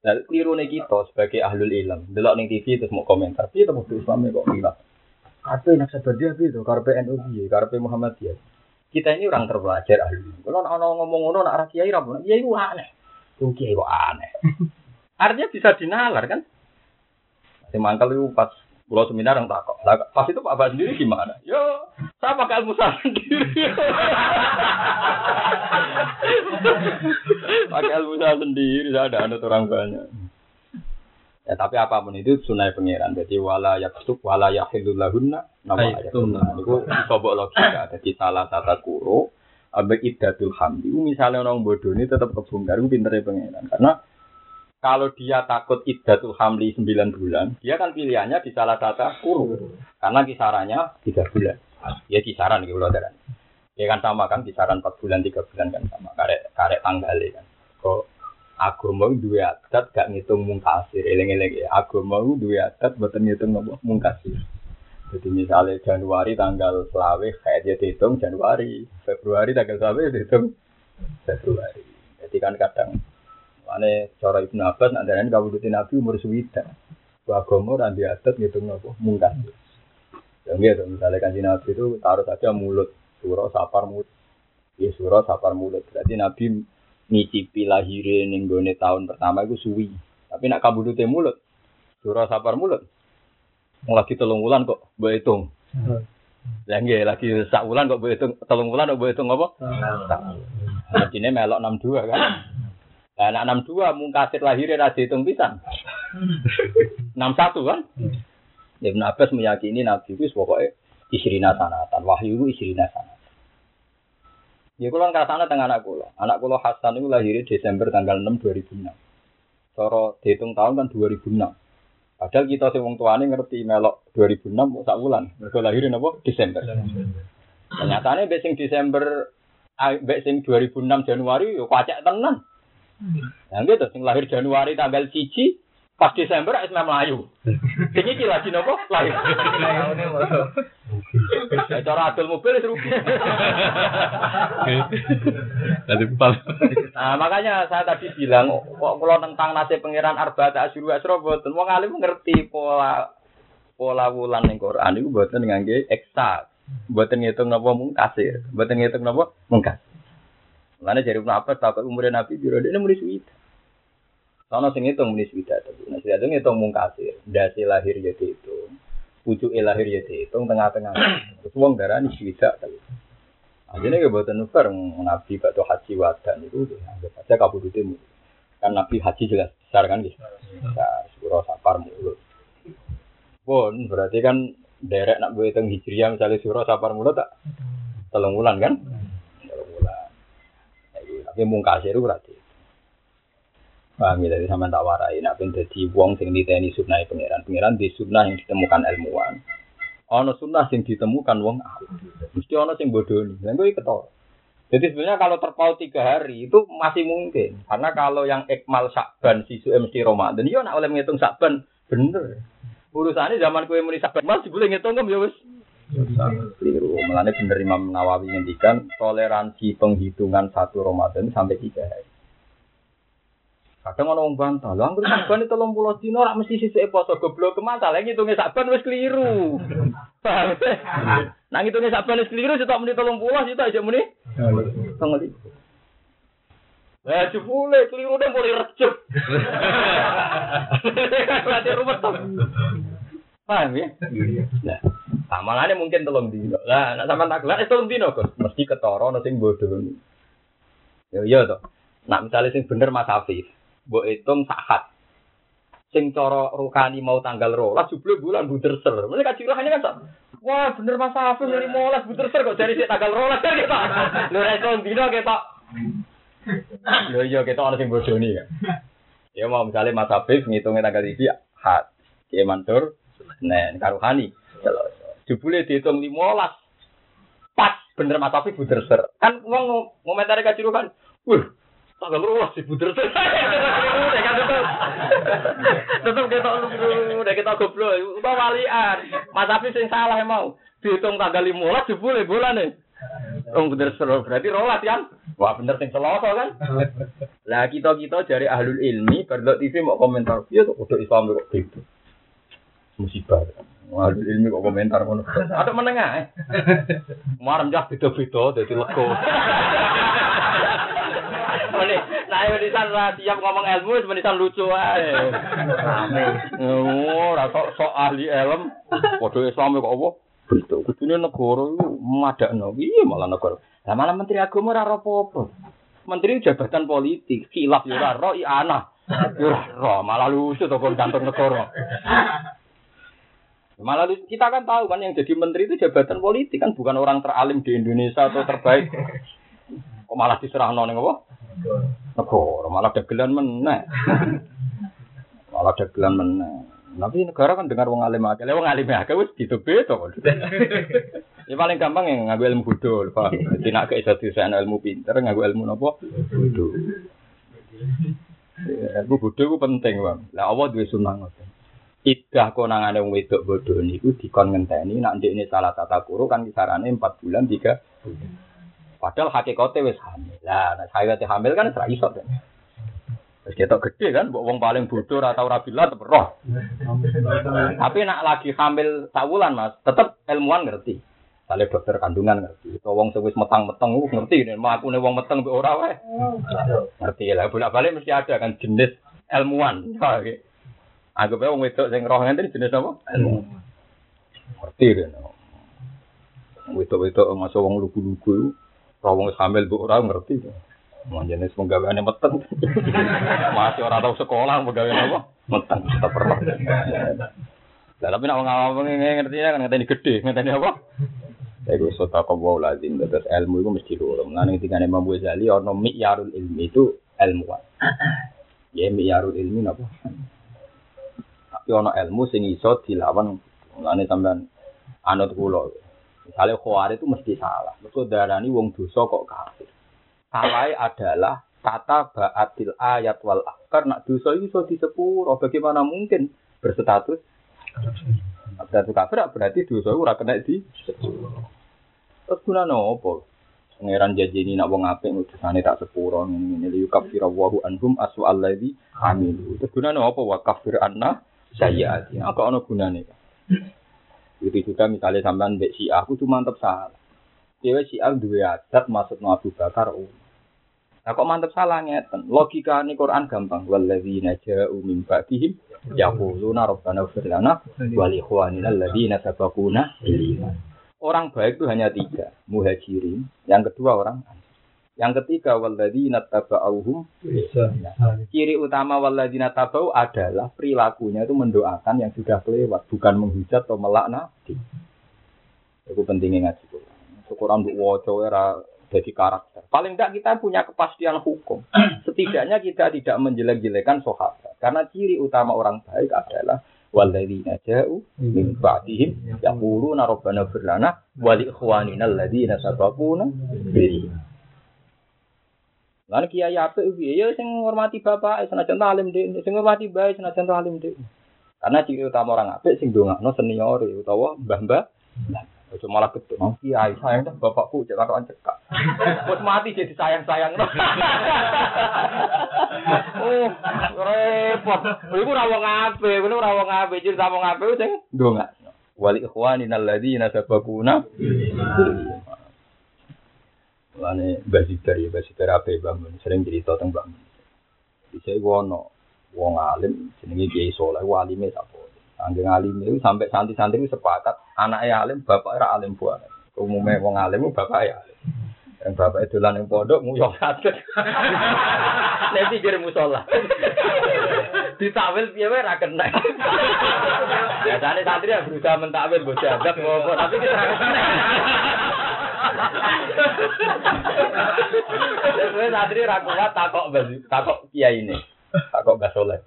[SPEAKER 1] Nah, keliru kita sebagai ahlul ilm, delok ning TV terus mau komentar, piye to Muhammad Islam kok hilang. Karpe nak sahabat dia piye to, karpe NU piye, karpe Muhammadiyah. Kita ini orang terpelajar ahlul ilm. Kalau ana ngomong ngono nak ra kiai ra bener, kiai ku aneh. Kiai kok aneh. Artinya bisa dinalar kan? Si mangkal itu pas pulau seminar yang takut. Pas itu Pak Abah sendiri gimana? Yo, saya pakai ilmu saya sendiri. pakai ilmu saya sendiri, saya ada anut orang banyak. Ya tapi apa pun itu sunai pangeran. Jadi wala yaktub wala yahilul lahunna nama
[SPEAKER 2] Hai,
[SPEAKER 1] ayat.
[SPEAKER 2] sunah.
[SPEAKER 1] Itu sobok logika. Jadi salah tata kuro Abek iddatul hamdi. Misalnya orang bodoh ini tetap kebongkar. Itu pinternya pangeran. Karena kalau dia takut iddatul hamli 9 bulan, dia kan pilihannya di salah tata kuru. Karena kisarannya 3 bulan. Ya kisaran gitu loh. Ya kan sama kan kisaran 4 bulan 3 bulan kan sama karek karek tanggalnya kan. Kok agama dua adat gak ngitung mungkasir. Eleng-eleng ya. Agama dua adat buatan ngitung apa? Mungkasir. Jadi misalnya Januari tanggal selawe kayak dia dihitung Januari, Februari tanggal selawe dihitung Februari. Jadi kan kadang Ane cara Ibnu Abbas nak darani kawulutin Nabi umur swida. Ku agama ora di adat ngitung napa mungkas. Ya gitu, misalnya kan Nabi itu taruh saja mulut, surah sapar mulut. Ya surah sapar mulut. Berarti Nabi ngicipi lahirin ning gone tahun pertama itu suwi. Tapi nak kabudute mulut, surah sapar mulut. Lagi telung wulan kok mbok hitung. Ya nggih, lagi sak wulan kok mbok hitung, telung wulan kok mbok hitung apa? Sak. Jadi melok 62 kan. Nah, anak 62 mungkasir lahirnya ra dihitung pisan. 61 kan? Ibnu Abbas meyakini Nabi itu pokoknya isrina sanatan. Wahyu itu isrina sanatan. Ya kula ngrasakno teng anak kula. Anak kula Hasan itu lahirnya Desember tanggal 6 2006. Cara dihitung tahun kan 2006. Padahal kita sing wong tuane ngerti melok 2006 kok sak wulan. Mergo lahirin apa? Desember. Ternyata mbek sing Desember ah, mbek sing 2006 Januari yo kacek tenan. Nah gitu, sing lahir Januari tanggal cici, pas Desember es Melayu. Sing iki lagi nopo? Lahir. Ya, cara adol mobil wis rugi.
[SPEAKER 2] Tadi.
[SPEAKER 1] Nah, makanya saya tadi bilang kok kalau tentang nasib pangeran Arba tak asyuru asro boten wong alim ngerti pola pola wulan ning Quran iku boten ngangge eksak. Boten ngitung napa mung kasir, boten ngitung napa mungkas. Mulane jare Ibnu Abbas takut umure Nabi biro dene muni suwida. Sono sing ngitung muni suwida tapi nek suwida ngitung mung kasir, ndase lahir ya dihitung. Pucuke lahir ya dihitung tengah-tengah. Terus wong darani suwida tapi. Akhirnya ya buatan nuker Nabi bakal haji wadan itu anggap aja kabudute mu. Kan Nabi haji jelas besar kan gitu. Nah, surah sapar mulut. Pun berarti kan derek nak gue hitung hijriah misalnya surah sapar mulut tak telung bulan kan? Ya. Tapi mungkasir itu berarti. Paham ya, sama tak warai. Nak pun jadi wong sing diteni sunnah pangeran. Pangeran di sunnah yang ditemukan ilmuwan. Ono sunnah sing ditemukan wong ahli. Mesti ono sing bodoh. Dan gue ketol. Jadi sebenarnya kalau terpaut tiga hari itu masih mungkin. Karena kalau yang ekmal sakban sisu mesti Ramadan, iya nak oleh menghitung sakban bener. Urusannya zaman kue muni sakban masih boleh ngitung kan ya. Keliru. Mulanya bener Imam Nawawi ngendikan toleransi penghitungan satu Ramadan sampai tiga hari. Kadang orang bantah, lah anggur sakban itu tolong pulau dino, rak mesti sisi poso goblok ke mana, lagi ngitungnya sakban wis keliru. Paham? Nah ngitungnya sakban wis keliru, sitok muni tolong pulau, sitok aja muni. Tengok Lah jebule keliru deh mulai recup. Berarti rumah. Paham ya? Nah, amalannya mungkin telung dino. Lah, nak sama tak gelar, telung dino kok. Mesti ketoro, nasi bodoh. Ya iya toh. Nak misalnya sing bener Mas Afif, mbok hitung sahat. Sing cara rukani mau tanggal rolas jebule bulan buder ser. Mereka kacirahannya kan. Wah, bener Mas Afif dari molas buder ser kok dari tanggal rolas kan kita. Ra iso dino kita. Lho iya kita ana sing bodoni kan. Ya mau misalnya Mas Afif ngitungnya tanggal iki hat. Kiai Mansur, nah karuhani. Jebule dihitung 15. Pas bener Mas Afif buder ser. Kan wong ngomentari kaciruhan. Wah, tanggal rolas sih buder ser. Tetep kita udah kita goblok, udah walian. Mas Afif sing salah mau. Dihitung tanggal 15 jebule bulan nih. Oh bener seru berarti rolas kan? Wah bener sing seloso kan? Lah kita kita dari ahlul ilmi berdok TV mau komentar, iya tuh udah Islam kok gitu. Musibah. Ahlul ilmi kok komentar ngono. Ada menengah. Kemarin jah beda-beda jadi lego. Ini, nah menisan lah tiap ngomong ilmu, menisan lucu aja. Oh, rasa sok ahli ilmu, waduh Islam kok apa? Betul. Kudune negara iku madakno. Iya malah negara. Lah malah menteri agama ora apa-apa. Menteri jabatan politik, khilaf yo ora ro ana. Yo ora ro, malah lucu to kon kantor negara. Malah kita kan tahu kan yang jadi menteri itu jabatan politik kan bukan orang teralim di Indonesia atau terbaik. Kok malah diserah ning apa? Negara malah dagelan meneh. Malah dagelan meneh. Tapi negara kan dengar wong alim akeh. Wong alim wis gitu kok. Ya paling gampang yang ngaku ilmu bodho, Pak. Dadi nek iso di sana ilmu pinter, ngaku ilmu napa? Bodho. Ya, ilmu bodho ku penting, Bang. Lah Allah duwe sunah ngoten. Idah konangane wong wedok bodho niku dikon ngenteni nek ndekne salah tata kuru kan kisarane 4 bulan 3 bulan. Padahal hakikate wis hamil. Lah nek saya hamil kan ora iso kan. Wis ketok gede kan, mbok wong paling bodoh atau rabila tetep roh. Tapi nak lagi hamil sawulan Mas, tetep ilmuwan ngerti. Kali dokter kandungan ngerti. Atau wong sing wis metang-meteng uh, ngerti nek mlakune wong meteng mbek ora wae. Ngerti lah, bolak-balik mesti ada kan jenis ilmuwan. Anggap wong wedok sing roh ngenten jenis apa? Ilmuwan. Ngerti kan. Wedok-wedok masuk wong lugu-lugu, roh wong hamil mbek ora ngerti. Manjane penggaweane meteng. Masih ora tau sekolah penggaweane apa? Meteng tetep perlu. Lah tapi nek ngomong ngerti kan ngerti gede, ngerti apa? Iku sota kau lazim terus ilmu itu mesti loro. Mulane ketika Imam Ghazali ono mi'yarul ilmi itu ilmuwan. Ya mi'yarul ilmi napa? Tapi ono ilmu sing iso dilawan mulane sampean anut kula. Misalnya khawarij itu mesti salah. Mergo darani wong dosa kok kafir. Salai adalah kata ba'atil ayat wal akar nak dosa itu iso disepuro. Bagaimana mungkin berstatus berstatus kafir berarti dosa ora kena di Terus gunane apa? Pangeran janji nak wong apik utusane tak sepuro ngene li kafir wa anhum asu allazi amilu. Terus gunane apa wa kafir anna sayyiati. Apa ana gunane? Itu juga misalnya sampean mbek si aku cuma mantep salah. Dewe si Al duwe adat maksud Abu Bakar Umar. Nah kok mantep salah ngeten. Logika ini Quran gampang. Walladzina ja'u min ba'dihim yaquluna rabbana ighfir lana wa li ikhwanina alladzina sabaquna. Orang baik itu hanya tiga, muhajirin, yang kedua orang Yang ketiga walladzina tabauhum
[SPEAKER 3] Bisa.
[SPEAKER 1] ciri utama walladzina tabau adalah perilakunya itu mendoakan yang sudah kelewat, bukan menghujat atau melaknat. Itu pentingnya ngaji Quran. Quran bu waca era jadi karakter. Paling tidak kita punya kepastian hukum. Setidaknya kita tidak menjelek-jelekan sahabat. Karena ciri utama orang baik adalah walladzina ja'u min ba'dihim yaquluna rabbana fir lana wa li ikhwanina alladzina sabaquna bil iman. Lan kiai apik piye ya sing ngurmati bapak senajan alim dhek, sing ngurmati bae senajan alim dhek. Karena ciri utama orang apik sing ndongakno senior utawa mbah-mbah. Ojo malah betul. Oh, kiai sayang dah bapakku cek karuan cekak. Wes mati jadi sayang-sayang. oh, repot. Iku ora wong apik, kuwi ora wong apik, cerita wong apik sing ndongakno. Wali ikhwanina alladzina sabaquna Lane Mbak Zibar ya, Mbak Zibar ya Mbak sering cerita tentang Mun. Bisa wono wong alim jenenge Kiai Soleh, ku alime sapa. Angger alim itu sampai santri-santri sepakat anaknya alim, bapak era alim buat. Umumnya wong alim bapak ya. Yang bapak itu yang pondok nguyok kaget. Nanti jadi musola. Ditakwil piye wae ra kena. Biasane santri yang berusaha mentakwil ngopo tapi kita ra. Terus santri ra kuat takok basi, takok kiai ini. Takok Mbah Soleh.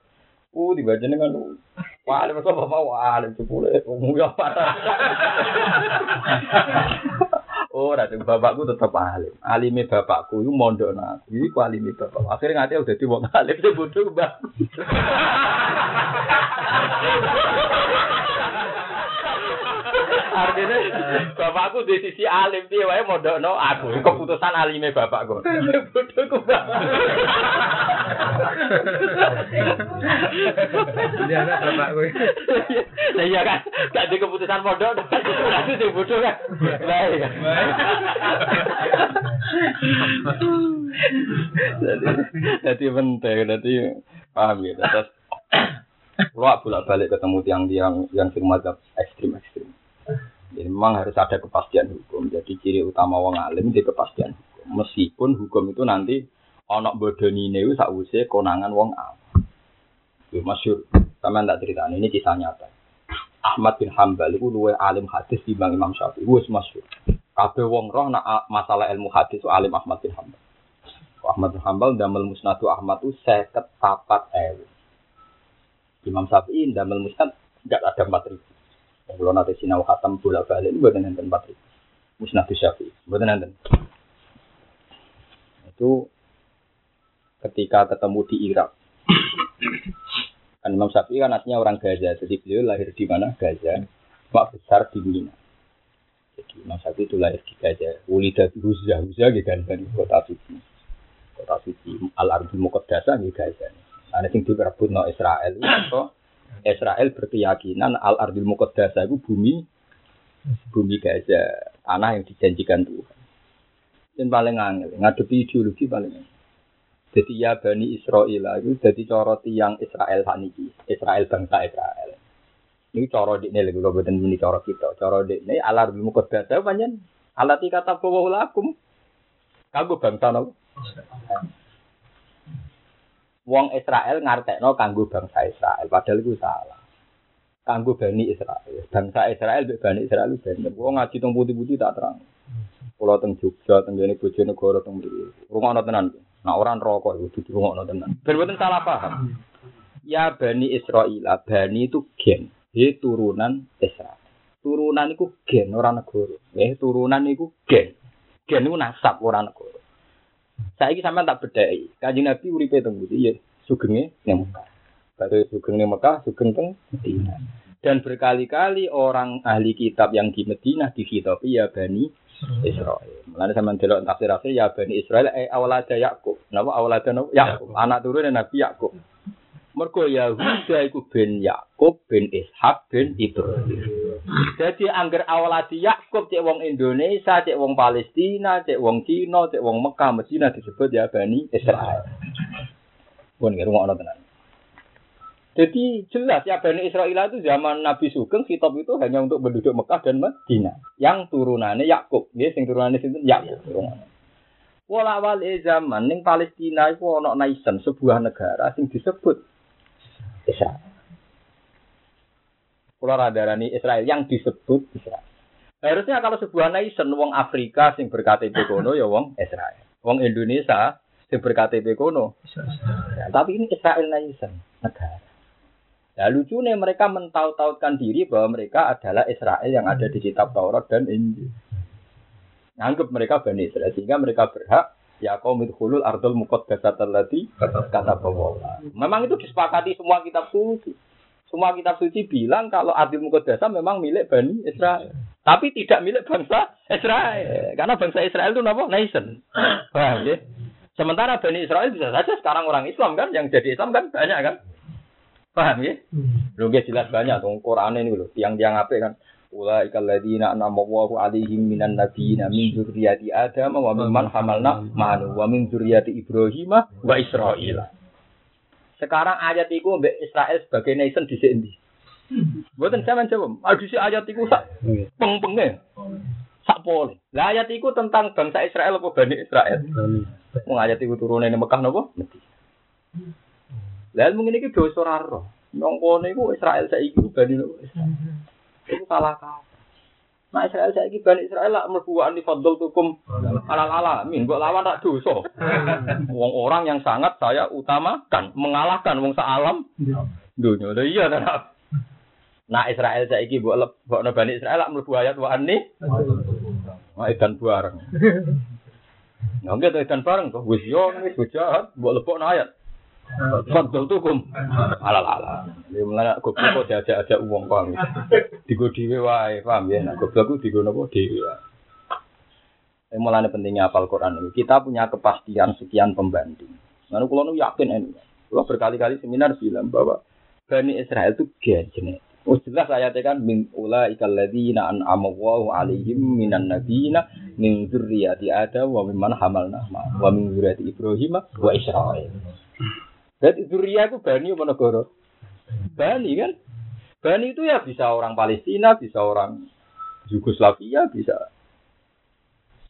[SPEAKER 1] Uh, tiba jenengan lu. Wah, ada bapak bapak wah, ada cepule, nguyok parah. Oh, ratu bapakku tetap alim. Alime bapakku itu mondok nak. Iki ku alime bapak. Akhirnya ngati udah di wong alim sing bodoh mbak. Artinya bapakku di sisi alim piye wae mondokno aku. Keputusan alime bapakku. Bodoh ku mbak.
[SPEAKER 3] Jadi anak bapak gue.
[SPEAKER 1] Nah iya kan, gak di keputusan mondok, itu sing bodoh kan. Lah iya. Jadi, jadi penting, jadi paham ya. Terus, lo bolak balik ketemu tiang-tiang yang sing mazhab ekstrim ekstrim. Jadi memang harus ada kepastian hukum. Jadi ciri utama wong alim di kepastian hukum. Meskipun hukum itu nanti ono bodoni itu sakwise konangan wong awam. Itu masyur. Sama tak cerita ini kisah nyata. Ahmad bin Hambal itu luwe alim hadis di Bang Imam Syafi'i. Wes masyur. Kabeh wong roh nak masalah ilmu hadis alim Ahmad bin Hambal. Ahmad bin Hambal damel musnadu Ahmad itu seket papat ewu. Imam Syafi'i damel musnad enggak ada empat ribu. Kalau nanti sinau khatam bola balik buat nanti empat ribu. Musnad Syafi'i buat nanti. Itu ketika ketemu di Irak. Kan Imam Syafi'i kan aslinya orang Gaza, jadi beliau lahir di mana? Gaza. Mak besar di Mina. Jadi Imam Syafi'i itu lahir di Gaza. Ulida di Huzah, gitu kan kota suci. Kota suci Al-Ardul Muqaddasah di Gaza. Nah, sing direbut no Israel itu Israel berkeyakinan Al-Ardul Muqaddasah itu bumi bumi Gaza, tanah yang dijanjikan Tuhan. Dan paling angel, ngadepi ideologi paling angel. Jadi ya Bani Israel itu jadi coro tiang Israel saniki, Israel bangsa Israel. Ini coro di ini lagi kalau ini coro kita, coro di ini alar ilmu kodasa panjen alati kata bahwa lakum. Kanggo bangsa no. Wong Israel ngartekno kanggo bangsa Israel, padahal itu salah. Kanggo Bani Israel, bangsa Israel be Bani Israel bener. Wong ngaji teng putih-putih tak terang. Pulau teng Jogja, teng jene Bojonegoro teng mriki. Rungokno tenan. Nah orang rokok itu di rumah tenan. Ben boten salah paham. Ya Bani Israel, Bani itu gen, dia turunan Israel. Turunan itu gen orang negara. Eh turunan itu gen. Gen itu nasab orang negara. Saya ini sampai tak bedai. Kaji Nabi uripe teng budi ya sugenge ning Mekah. Baru sugeng ning sugeng teng Medina. Dan berkali-kali orang ahli kitab yang di Medina dihitopi ya Bani Israel. Mulane sampean delok tafsir ya Bani Israel eh awalada Yakub. Napa awalada Yakub? Anak turune Nabi Yakub. Mergo Yahuda iku bin Yakub bin Ishak bin Ibrahim. Jadi angger awaladi Yakub cek wong Indonesia, cek wong Palestina, cek wong Cina, cek wong Mekah, Medina disebut ya Bani Israel. Pun ngira ngono tenan. Jadi jelas ya Bani Israel itu zaman Nabi Sugeng kitab itu hanya untuk penduduk Mekah dan Medina. Yang turunannya Yakub, ya, sing turunannya itu Yakub. Wala wali zaman ning Palestina iku ana nation sebuah negara sing disebut Israel. Kula radarani Israel yang disebut Israel. Harusnya kalau sebuah nation wong Afrika sing berKTP kono ya wong Israel. Wong Indonesia sing berKTP kono. Ya, tapi ini Israel nation negara. Ya lucunya mereka mentaut-tautkan diri bahwa mereka adalah Israel yang ada di kitab Taurat dan Injil. Nganggap mereka Bani Israel sehingga mereka berhak ya kaum hulul ardul muqaddasat allati kata bahwa memang itu disepakati semua kitab suci semua kitab suci bilang kalau ardul muqaddasah memang milik Bani Israel. Tapi tidak milik bangsa Israel. Karena bangsa Israel itu nama nation. Paham ya? Sementara Bani Israel bisa saja sekarang orang Islam kan yang jadi Islam kan banyak kan? Paham ya? Lu jelas banyak tuh Quran ini loh tiang-tiang apa kan? Ulaika alladziina an'ama Allahu 'alaihim minan nabiyyiina min dzurriyyati Adam wa mimman hamalna ma'anu wa min dzurriyyati Ibrahim wa Israil. Sekarang ayat itu mbek Israel sebagai nation di sini. Mboten sampean jawab. Adu si ayat itu sak peng-penge. Sak pole. Lah ayat itu tentang bangsa Israel apa Bani Israel? Wong ayat itu turune ning Mekah? Mesti. Lah mungkin iki dosa. Nang kono iku Israel saiki Bani Israel. Itu salah kata. Nah Israel saya ini Bani Israel lah merbuaan di fadl tukum alal alamin. Buat lawan tak dosa. Wong orang yang sangat saya utamakan. Mengalahkan wong sealam. Dunia. Udah iya tak? Nah Israel saya ini buat buat Bani Israel lah merbu ayat wa ani. Nah ikan bareng. Nggak gitu ikan bareng tuh. Wis yo wis jahat. Buat lebok ayat. Fadl tukum alal ala. Ya mulane goblok kok diajak-ajak wong paham. Digo dhewe wae, paham ya. Nah goblok ku digo napa dhewe. Eh, mulane pentingnya apal Quran ini. Kita punya kepastian sekian pembanding. Lalu kalau yakin ini, kalau berkali-kali seminar bilang bahwa Bani Israel itu gen genetik. Oh jelas ayatnya kan min ula ikal ladina an amawahu alaihim minan nabiyina min dzurriyyati Adam wa mimman hamalna ma wa min dzurriyyati Ibrahim wa Israil. Jadi Zuria itu Bani negara? Bani kan? Bani itu ya bisa orang Palestina, bisa orang Yugoslavia, bisa.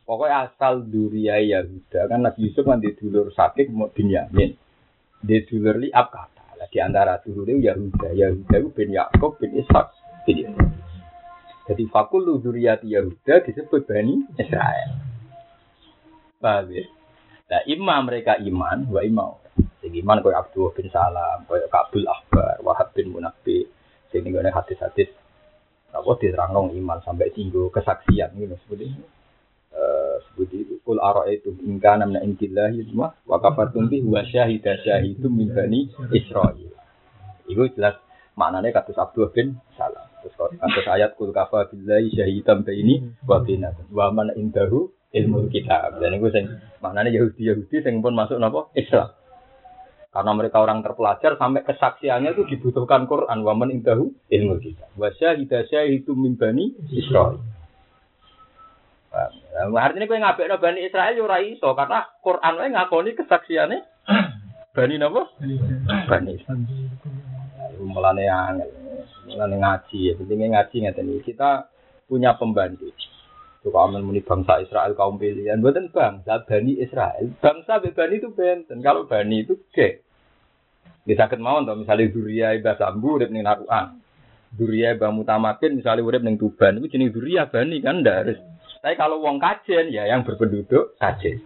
[SPEAKER 1] Pokoknya asal Duria Yahuda kan Nabi Yusuf di dulur sakit mau Binyamin. Di dulur liab kata. Lah di antara dulur itu Yahuda. Yahuda itu bin Yakob bin Ishak Yusuf. Jadi fakul Duriyati Yahuda disebut Bani Israel. Paham ya? Nah, imam mereka iman, wa imam Sing iman koyo Abdul bin Salam, koyo Kabul Akbar, Wahab bin Munabbi, sing ngene hadis-hadis apa diterangno iman sampai tinggu kesaksian gitu seperti ini. Eh seperti itu kul itu ingka namna intillahi semua wa kafartum bi wa syahida min bani Israil. Itu jelas maknanya katus Abdul bin Salam. Terus katus ayat kul kafa billahi syahidam ini wa binakum wa man indahu ilmu kitab. Dan itu sing maknanya Yahudi Yahudi sing pun masuk napa Islam. Karena mereka orang terpelajar sampai kesaksiannya itu dibutuhkan Quran. Waman indahu ilmu kita. Wasya hidasya itu mimbani Israel. Nah, artinya kue ngabek no bani Israel yo iso karena Quran wae ngakoni kesaksiannya bani napa? Bani. Mulane angel, mulane ngaji ya. Pentingnya ngaji ngeten. Kita punya pembanding. Suka aman muni bangsa Israel kaum pilihan. Buatan bangsa Bani Israel. Bangsa Bani itu benten. Kalau Bani itu gek. Bisa sakit mau untuk misalnya Duria Iba Sambu urip ning Narukan. Duria Iba Mutamakin misalnya urip ning Tuban. Itu jenis Duria Bani kan harus. Tapi kalau wong kajen ya yang berpenduduk kajen.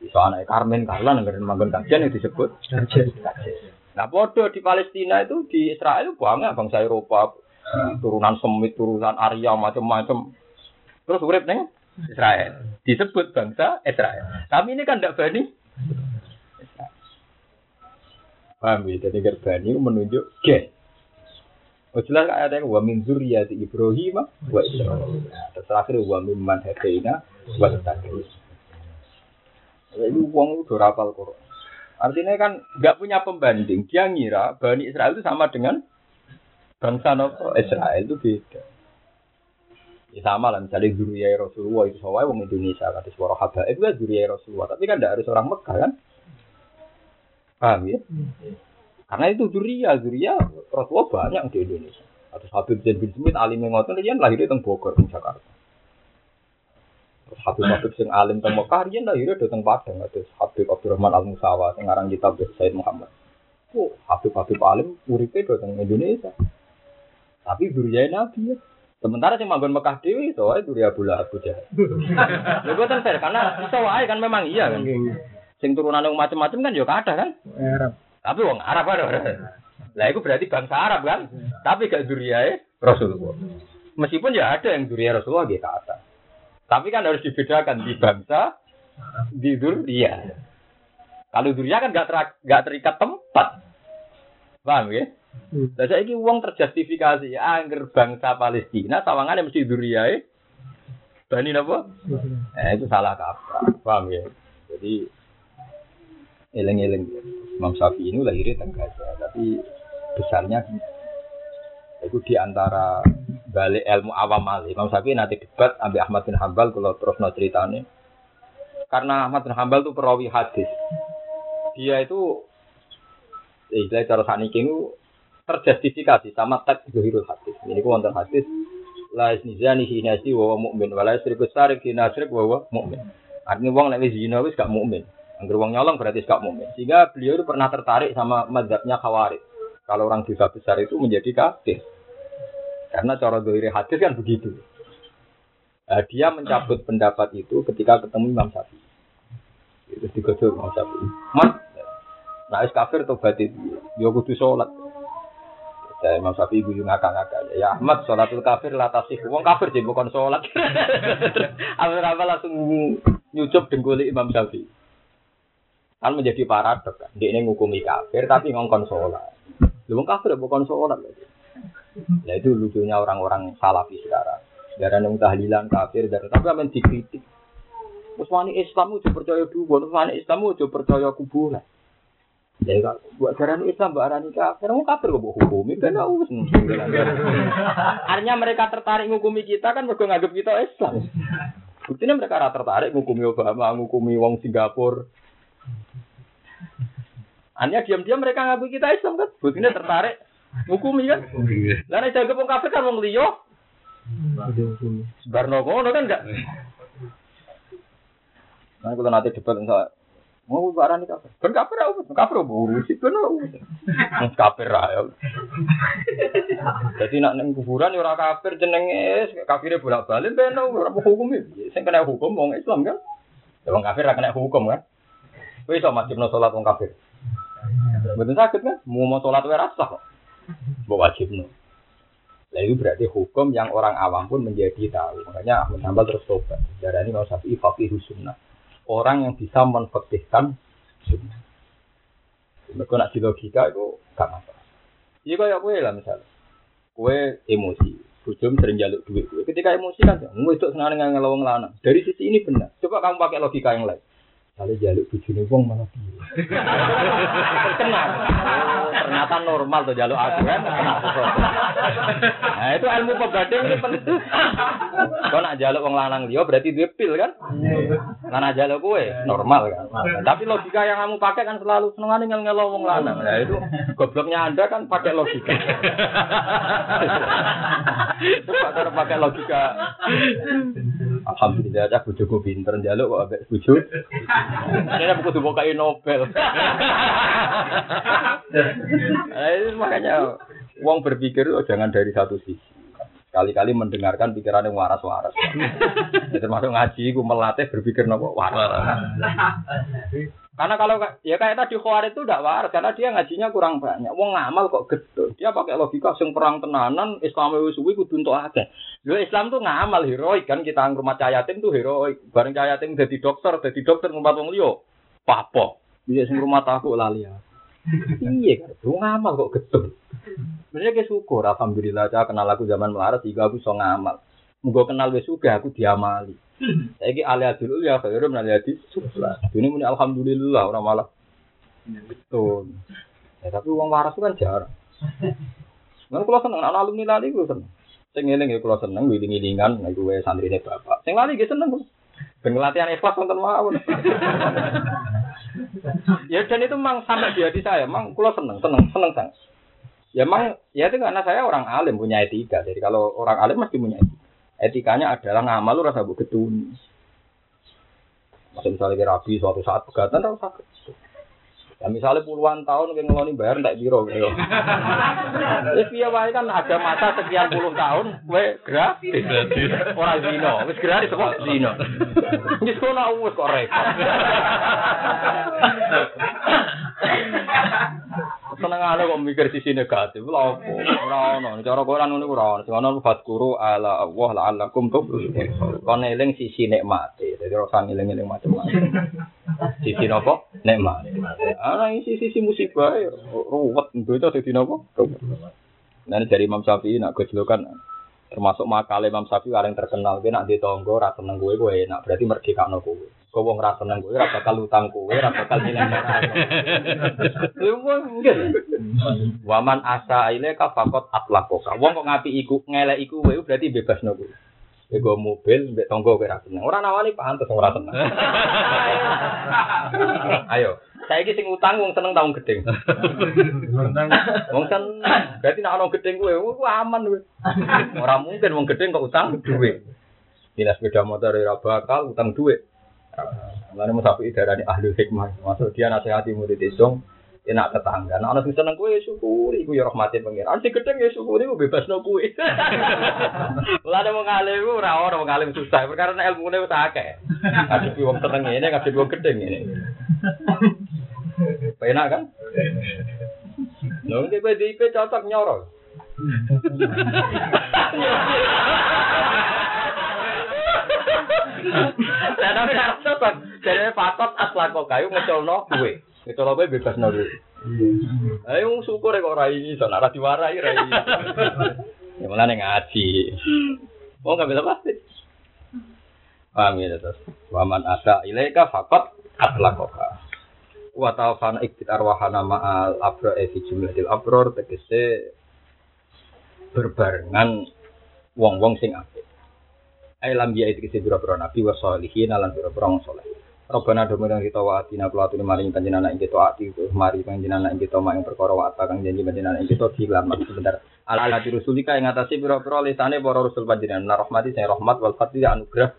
[SPEAKER 1] Bisa anak Karmen negara manggon kajen yang disebut kajen. Nah bodoh di Palestina itu di Israel banyak bangsa Eropa turunan Semit, turunan Arya macam-macam. Terus urip nih Israel. Disebut bangsa Israel. Tapi ini kan tidak Bani. Paham ya? Jadi gerbani menunjuk gen. Oh jelas ada yang wa min zuriyati Ibrahim wa Israil. Terus terakhir wa min man hadaina wa tadris. Jadi uang itu rapal Quran. Artinya kan nggak punya pembanding. Dia ngira Bani Israel itu sama dengan bangsa Israel itu beda. Ya sama lah misalnya Zuriyah Rasulullah itu sawai wong Indonesia kata suara haba itu kan Zuriyah Rasulullah tapi kan tidak harus orang Mekah kan paham ya karena itu Zuriyah Zuriyah Rasulullah banyak di Indonesia atau Habib Zain bin Smith alim yang ngotot dia lahir di Bogor di Jakarta Terus Habib-habib sing alim teng Mekah riyen lahirnya dateng Padang terus Habib Abdurrahman Al Musawa sing aran kitab Said Muhammad. Oh, Habib-habib alim uripe dateng Indonesia. Tapi duriyai Nabi ya. Sementara sing manggon Mekah dhewe iso wae duri Abu Lahab Abu Jahal. Lha boten fair karena iso wae kan memang iya kan. Sing turunane macam-macam kan ya kada kan.
[SPEAKER 3] Arab.
[SPEAKER 1] Tapi wong Arab kan. Lah itu berarti bangsa Arab kan. Tapi gak duriyae Rasulullah. Meskipun ya ada yang duriya Rasulullah gitu kata. Tapi kan harus dibedakan di bangsa, di duria. Kalau duria kan gak, ter- gak terikat tempat. Paham ya?
[SPEAKER 3] Hmm.
[SPEAKER 1] Lah saiki wong terjustifikasi angger bangsa Palestina sawangane mesti duriyae Bani napa? Eh itu salah kaprah. Paham ya? Jadi eleng-eleng. Imam Syafi'i ini lahirnya teng Gaza, tapi besarnya itu di antara balik ilmu awam malih. Imam Syafi'i nanti debat ambil Ahmad bin Hambal kalau terus no ceritanya. Karena Ahmad bin Hambal itu perawi hadis. Dia itu ya istilah cara saniki itu terjustifikasi sama teks zuhirul hadis. Ini ku wonten hadis la isnizani hinasi wa huwa mu'min wa la yusriku sarik hinasrik wa huwa mu'min. Artinya wong nek wis zina wis gak mukmin. Angger wong nyolong berarti gak mukmin. Sehingga beliau itu pernah tertarik sama mazhabnya Khawarij. Kalau orang dosa besar itu menjadi kafir. Karena cara dohiri hadis kan begitu. Nah, dia mencabut pendapat itu ketika ketemu Imam Syafi'i. Itu digodok Imam Syafi'i. Mas, nah kafir tobat itu. Yo kudu sholat. Ya Imam Syafi'i guyu ngakak-ngakak. Ya Ahmad sholatul kafir la tasih. Wong kafir jadi bukan sholat. Apa-apa langsung nyucup dengkuli Imam Syafi'i. Kan menjadi paradok kan. Dia ini ngukumi kafir tapi ngongkon sholat. Lu wong kafir ya bukan lagi. Nah itu lucunya orang-orang salafi sekarang. Darah yang tahlilan kafir, darah tapi amen dikritik. Terus Islam itu percaya dua, terus Islam itu percaya kuburan. Jadi kalau buat darah Islam, mbak Arani kafir, mau kafir kok buat hukum, itu kan us. Artinya mereka tertarik ngukumi kita kan mereka nganggap kita Islam. Buktinya mereka rata tertarik ngukumi Obama, ngukumi wong Singapura. Hanya diam-diam mereka ngaku kita Islam kan. Buktinya tertarik ngukumi kan. Lah nek jaga wong kafir kan wong liya. Sebarno ngono kan enggak. Nah, kalau nanti debat enggak mau barang ini kafir. Ben kafir aku, kafir aku urus itu no. Kafir ayo. Jadi nak neng kuburan ya ora kafir jenenge kafire bolak-balik ben ora hukum iki. Sing kena hukum wong Islam kan. Ya wong kafir kena hukum kan. Kowe iso wajibno salat wong kafir. Betul sakit kan? Mau mau sholat wae rasa kok. Mbok wajibno. Nah itu berarti hukum yang orang awam pun menjadi tahu. Makanya Ahmad Hambal terus tobat. Darah ini mau sapi fakih sunnah. Orang yang bisa menfakihkan sunnah. Mereka nak di logika itu gak masalah. Iya kayak kue lah misalnya. Kue emosi. Bujum sering jaluk duit. Ketika emosi kan, itu senang dengan ngelawang lanang. Dari sisi ini benar. Coba kamu pakai logika yang lain. Kalau jaluk bujune wong piye. Terkenal. Oh, ternyata normal tuh jaluk aku kan. Nah, itu ilmu pebading ini penting. Kau nak jaluk wong lanang dia berarti dia pil kan? Lanang jaluk kue normal kan. Tapi logika yang kamu pakai kan selalu senengane ngel-ngelo wong lanang. Nah, itu gobloknya Anda kan pakai logika. Coba pakai logika. Alhamdulillah aja bojoku pinter njaluk kok ambek bojo. Ini aku kudu bukai Nobel. Nah, makanya uang berpikir oh, jangan dari satu sisi. Kali-kali mendengarkan pikiran yang waras-waras. Ya, termasuk ngaji, gue melatih berpikir nopo waras. Karena kalau ya kayak tadi Khawarij itu tidak waras karena dia ngajinya kurang banyak. Wong ngamal kok gedhe. Dia pakai logika sing perang tenanan Islam wis suwi kudu entuk akeh. Lho Islam tuh ngamal heroik kan kita ngrumat cah yatim tuh heroik. Bareng cah yatim dadi dokter, dadi dokter ngrumat wong liya. Papo. Bisa sing rumah aku lali ya. Iya kan, lu ngamal kok gedhe. Sebenarnya kayak syukur, alhamdulillah cah kenal aku zaman melarat sehingga aku bisa ngamal. Muga kenal wis juga aku diamali. Saiki alih dulu ya khairum nang hadis sebelah. Ini muni alhamdulillah orang malah. Betul. Ya, tapi uang waras itu kan jarang. Nah, kalau seneng anak alumni lali gue seneng. Sing eling ya kalau seneng wiling-wilingan nek gue santri ini bapak. Sing lali gue seneng. Ben latihan ikhlas wonten mawon. ya dan itu memang sampai di hati saya, memang kalau seneng, seneng, seneng sang. Ya memang ya itu karena saya orang alim punya etika. Jadi kalau orang alim mesti punya etika. Etikanya adalah ngamal lu rasa bu ketuni. Masih misalnya rabi suatu saat pegatan tau sakit. Ya misalnya puluhan tahun kayak ngeloni bayar tak biro gitu. Ya piye wae kan ada masa sekian puluh tahun kowe gratis. Ora zino, wis gratis kok zino. Wis kono wis kok repot. Senengane kok mikir sisi negatif, lha opo? Ora ono, cara Quran ngono ora ono. Sing ono fadkuru ala Allah la'allakum tuflihun. Kon sisi nikmate. Dadi ora usah eling-eling macam-macam. Sisi napa? Nikmat. Ana isi sisi musibah ya ruwet itu dadi? Ruwet. Nah, dari Imam Syafi'i nak gojlokan termasuk makal Imam Syafi'i paling terkenal kowe nak ditonggo ra seneng kowe kowe enak berarti merdekakno kowe. Kowe wong ra seneng kowe ra bakal utang kowe, ra bakal nilai. Waman asa ilaika faqat atlakoka. Wong kok ngapi iku ngelek iku kowe berarti bebasno kowe. Ego mobil, mbek tonggo kowe ra seneng. Ora nawani pantes ora seneng. Ayo, saya sing utang wong seneng taung gedeng. Wong seneng. Berarti nek ana gedeng kowe, aman kowe. Ora mungkin wong gedeng kok utang duit. Dinas sepeda motor ora bakal utang duit. Mulane mau sapi darani ahli hikmah. Maksud dia nasihati murid isung enak tetangga. Nah, ana sing seneng kowe syukuri iku ya rahmate pangeran. Sing gedeng ya syukuri ku bebasno kowe. Lah ada wong alim ku ora ora wong alim susah. Perkara nek ilmune wis akeh. Ngadepi wong seneng ngene, ngadepi wong gedeng ngene. Penak kan? Lho iki PDIP cocok nyoro. Lah tapi harus cocok. Jadi patot aslako kayu ngecolno kuwe. Ngecolno kuwe bebas no kuwe. Ayo syukur kok ora ini, soalnya ora diwarai ora ini. Ya malah ngaji. Oh nggak bisa pasti. Paham ya terus. Waman asa ilaika fakot atlakoka. Wa tawfana iktit arwahana ma'al abro evi jumlahil abror tegese berbarengan wong-wong sing apik. Ai lam ya itu kese biro-biro nabi wa sholihin lan biro-biro wong saleh. Robbana domenang kita wa atina kula atune maring panjenengan ing kita ati mari panjenengan ing mak ing perkara wa ata kang janji panjenengan ing kita dilam sebentar. Ala ala rusulika ing atase biro-biro lisane para rasul panjenengan rahmati sing rahmat wal fadli anugrah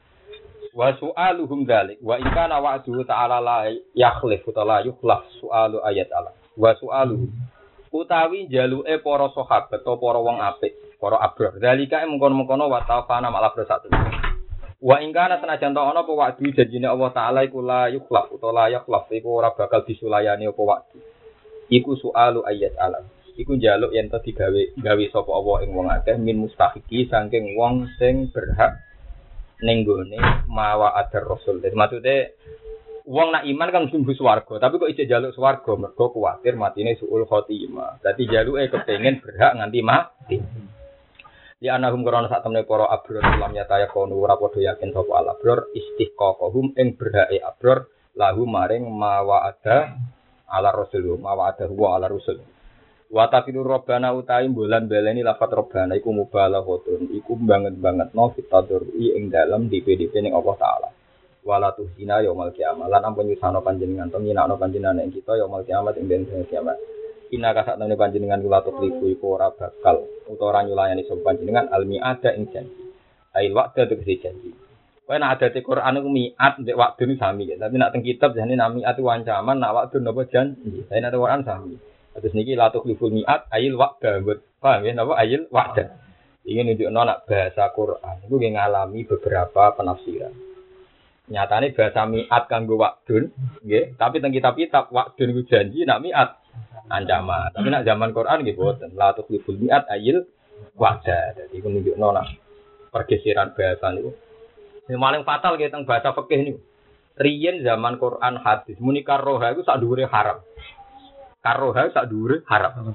[SPEAKER 1] wa su'aluhum dzalik wa in kana wa'du ta'ala la yakhlif utawa yukhlaf su'alu ayat Allah wa su'aluhum utawi jaluke para sahabat atau para wong apik para abrar dzalika mengkon-mengkono wa tafana malah bersatu wa in kana senajan ta ana apa wa'du janjine Allah taala iku la yukhlaf utawa la yakhlaf iku ora bakal disulayani apa wa'du iku su'alu ayat Allah iku jaluk yen to digawe gawe sapa Allah ing wong akeh min mustahiki saking wong sing berhak ning gone mawa adar rasul. Jadi maksudnya wong nak iman kan mesti swarga, tapi kok ijek jaluk swarga mergo kuwatir matine suul khotimah. Dadi jaluke kepengin berhak nganti mati. Ya anahum karena saat temne para abror lam nyata ya kono ora padha yakin sapa al abror istiqaqahum ing berhake abror lahu maring mawa ada ala rasul mawa ada huwa ala rasul. Wa tafiru robbana utai bulan baleni lafat robbana iku mubalaghotun iku banget-banget no fitadurri ing dalam DPDP ning Allah taala. Wala tuhina yaumul kiamat lan ampun nyusano panjenengan to nyinakno panjenengan ing kita yaumul kiamat ing dina kiamat. Ina kasak temene panjenengan kula tukliku iku ora bakal utawa ora nyulayani sapa panjenengan almi ada ing janji. Ail wa'da tegese janji. Kowe nek ada di Quran iku miat mbek waktu ini sami ya. Tapi nak teng kitab jane nami atu ancaman nak waktu napa janji. Tapi nek Quran sami. Terus niki la tukhliful mi'at ayil wa'da. Paham ya napa ayil wa'da. Ini nunjukno nak bahasa Quran itu ngalami beberapa penafsiran. Nyatane bahasa mi'at kanggo nggih, tapi teng kitab-kitab wa'dun iku janji nak mi'at ancaman. Tapi nak zaman Quran nggih boten la tukhliful mi'at ayil wa'da. Jadi iku nunjukno nak pergeseran bahasa niku. Yang paling fatal gitu teng bahasa fikih niku. Riyen zaman Quran hadis muni roha iku sak dhuwure haram karoha sak dhuwure haram.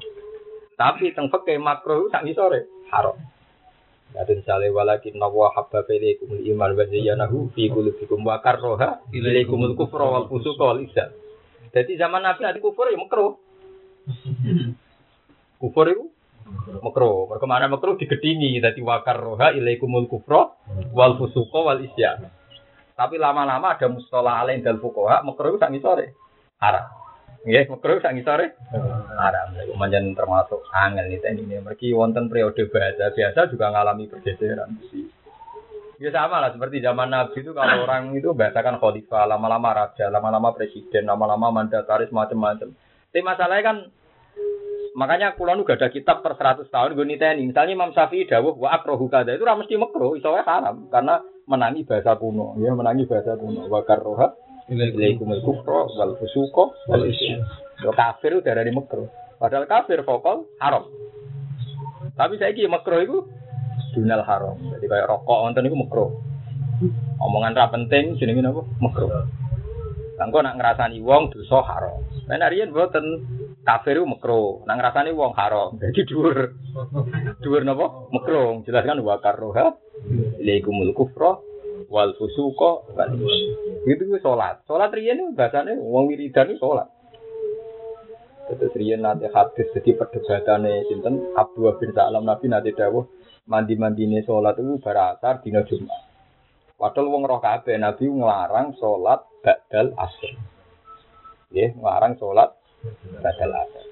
[SPEAKER 1] Tapi teng fikih makruh sak ngisore haram. Kadang sale walakin nawa habba ilaikum iman wa zayyanahu fi qulubikum wa karroha ilaikumul kufra wal fusuqa wal. Jadi zaman Nabi ada kufur ya makruh. Kufur itu makruh. Mereka mana makruh digedingi dadi wa karroha ilaikumul kufra wal fusuqa wal isyan. Tapi lama-lama ada mustalah alain dal fuqaha makruh sak ngisore haram. Nggih, makruh sak ngisore haram. Iku manjen termasuk angel nih ini. Mergi wonten periode bahasa biasa juga ngalami pergeseran. Ya sama lah seperti zaman Nabi itu kalau orang itu bahasakan khalifah, lama-lama raja, lama-lama presiden, lama-lama mandataris macam-macam. Tapi masalahnya kan makanya kulon gak ada kitab per 100 tahun gue niteni. Misalnya Imam Syafi'i dawuh wa akrohu kada itu ora mesti makro, iso haram karena menangi bahasa kuno, ya menangi bahasa kuno. Wa karroha ilaikumul kufra wal fusuqa wal isyan. Kafir udah dari makro. Padahal kafir vokal haram. Tapi saya ki makro itu dunal haram. Jadi kayak rokok wonten iku makro. Omongan ra penting jenenge napa? Makro. Langko nak ngrasani wong dosa haram. Nah nariyen mboten kafir iku makro. Nak ngrasani wong haram. Jadi dhuwur. Dhuwur napa? Makro. Jelaskan wa karroha ilaikumul kufra wal fusuqa wal. Itu ku salat. Salat riyen itu bahasane wong wiridan itu salat. Terus riyen nanti hadis jadi perdebatannya sinten Abdul bin Salam Nabi nanti dawuh mandi mandine sholat itu berasar dina Jumat. Padahal wong roh kabeh Nabi ngelarang sholat badal asr. Ya, ngelarang sholat badal asr.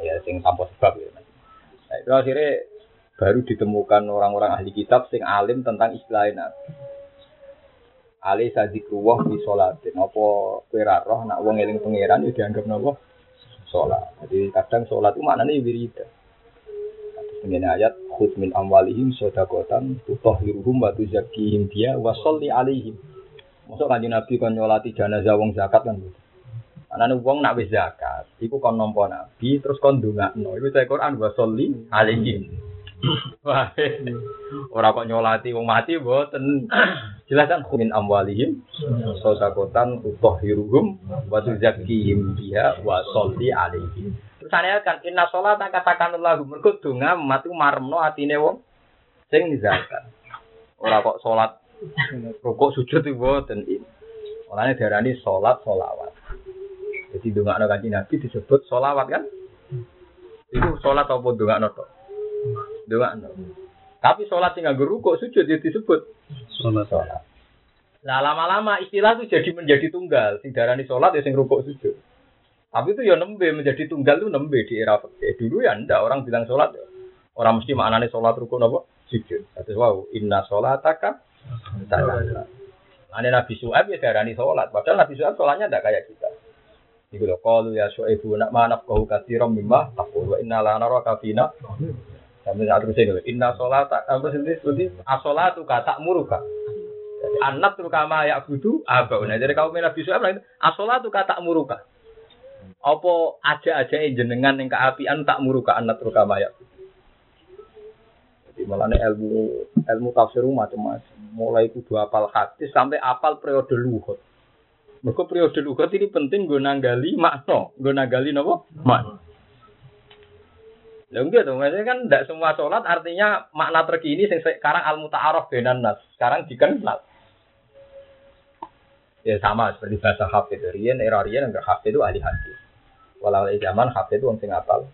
[SPEAKER 1] Ya, sing tanpa sebab ya. Nah, itu akhirnya baru ditemukan orang-orang ahli kitab sing alim tentang istilah Nabi. Ali sadikruwah di sholatin. Apa kowe ra roh nak wong eling pangeran ya dianggap napa? Sholat. Jadi kadang sholat itu maknanya wiridan. Dengan ayat khud min amwalihim sodakotan tutahhiruhum wa tuzakkihim dia wa sholli alaihim. Masuk kanjeng Nabi kon nyolati wong zakat kan gitu. Anane wong nak wis zakat, iku kon nampa Nabi terus kon ndongakno. Iku saya Quran wa sholli alaihim. Wah, ora kok nyolati wong mati mboten. Jelas kan min amwalihim sodakotan tutahhiruhum wa tuzakkihim dia wa sholli alaihim. Terus saya kan inna sholat katakan lahu mergo donga mati maremno atine wong sing zakat. Ora kok sholat rukuk sujud itu boten ini. Olehnya darani sholat sholawat. Jadi dongakno kanjeng Nabi disebut sholawat kan? Itu sholat apa dongakno tok? Dongakno. Tapi sholat sing nganggo rukuk sujud ya disebut
[SPEAKER 2] Sholat.
[SPEAKER 1] sholat. Nah lama-lama istilah itu jadi menjadi tunggal. Sing darani sholat ya sing rukuk sujud. Tapi itu ya nembe menjadi tunggal itu nembe di era fikih. Dulu ya ndak orang bilang sholat ya. Orang mesti maknanya sholat rukun apa? Sujud. Terus wow, inna sholataka salat. Ane Nabi Su'aib ya darani sholat. Padahal Nabi Su'aib sholatnya ndak kayak kita. Iku lho qalu ya Su'aibu nak manaf kau katsiran mimma taqul wa inna la naraka fina. Sampai saat terus ini, inna sholata, apa sih seperti asolatu kata muruka. Anak tuh kama ya budu abau. Nah jadi kaum Nabi Su'aib bilang asolatu kata muruka. Apa aja-aja jenengan yang keapian tak muruka anak tuh kama ya Jadi malah ilmu ilmu tafsir macam-macam. Mulai kudu apal hadis sampai apal periode luhut. Mereka periode luhut ini penting gue nanggali makna, gue nanggali nopo makna. Ya enggak maksudnya kan tidak semua sholat artinya makna terkini sekarang al muta'aruf benan nas. Sekarang dikenal. Ya sama seperti bahasa hafid. Rian, era Rian enggak hafid itu ahli hadis. Walau zaman hafid itu orang sing apal.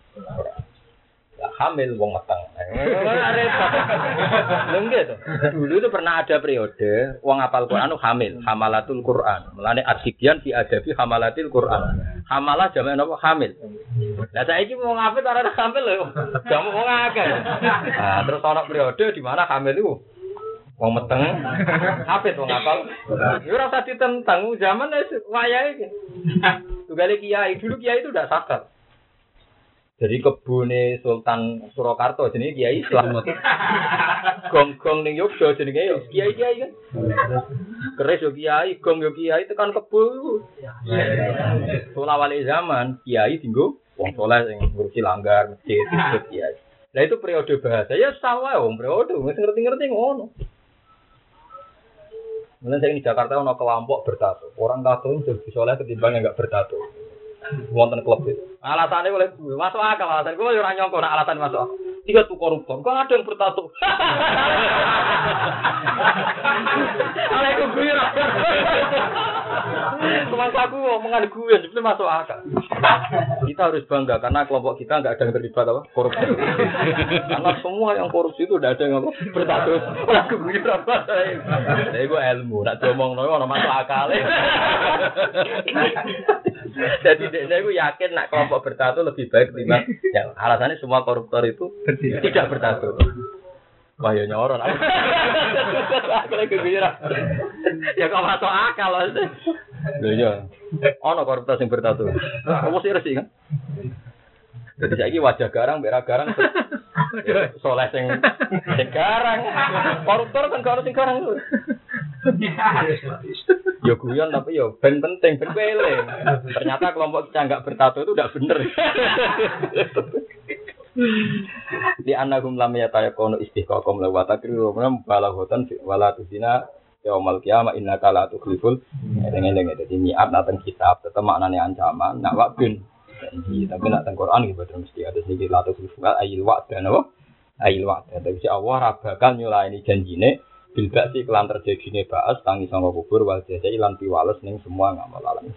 [SPEAKER 1] Hamil wong meteng. Enggak tuh. Dulu itu pernah ada periode wong apal Quran hamil, hamalatul Quran. Mulane asibian fi adabi hamalatil Quran. Hamalah jamak napa hamil. Lah saiki mau ngapit ora hamil lho. Jamu wong akeh. Nah, terus ana periode di mana hamil itu wong meteng hafid wong apal. Ya ora usah ditentang zaman wis wayahe. Tugale kiai, dulu kiai itu udah sadar. Jadi kebune Sultan Surakarta jenenge Kiai Slamet. Gong-gong ning Yogya jenenge Kiai-kiai kan. Keris yo Kiai, gong yo Kiai tekan kebo. Sola wali zaman Kiai dinggo wong soleh sing ngurusi langgar masjid Kiai. Nah itu periode bahasa ya sawa wong periode wis ngerti-ngerti ngono. Mulai saya di Jakarta ono kelompok bertato. Orang tato itu lebih soleh ketimbang yang nggak bertato. Wonten klub itu. Alasannya boleh masuk akal alasan. Gue orang nyongko nah alasan masuk akal. Tiga tuh koruptor. Kok ada yang bertato? Alaikum gue Semangka aku omongan gue itu masuk akal. Kita harus bangga karena kelompok kita nggak ada yang terlibat apa korupsi. karena semua yang korupsi itu udah ada yang apa bertato. Aku gue apa? Jadi gue ilmu. Nak ngomong noy orang masuk akal. Jadi saya gue yakin nak kelompok bertato lebih baik ketimbang. Ya alasannya semua koruptor itu tidak bertato. Wah ya nyoron. Aku lagi kepikiran. Ya kok masuk akal loh. Lho iya. Ono koruptor sing bertato. Apa sih resi kan? Jadi saiki wajah garang, berak garang. Soleh sing sing garang. Koruptor kan kalau sing garang. Yo guyon tapi yo ben penting, ben eling. Ternyata kelompok kita nggak bertato itu udah bener. Di anagum lam yatayakonu istiqaqam la wa takriru mana balaghotan wala tusina yaumal qiyamah innaka la tukhliful eling-eling dadi niat nateng kitab tetep maknane ancaman nak wakbin janji tapi nak teng Quran gitu betul mesti ada sedikit la tukhliful ayil wa'da napa ayil wa'da tapi si Allah ra bakal nyulaini janjine bil ba'si kelan terjadine ba'as tangi sanga kubur wal jasa lan piwales ning semua ngamal alam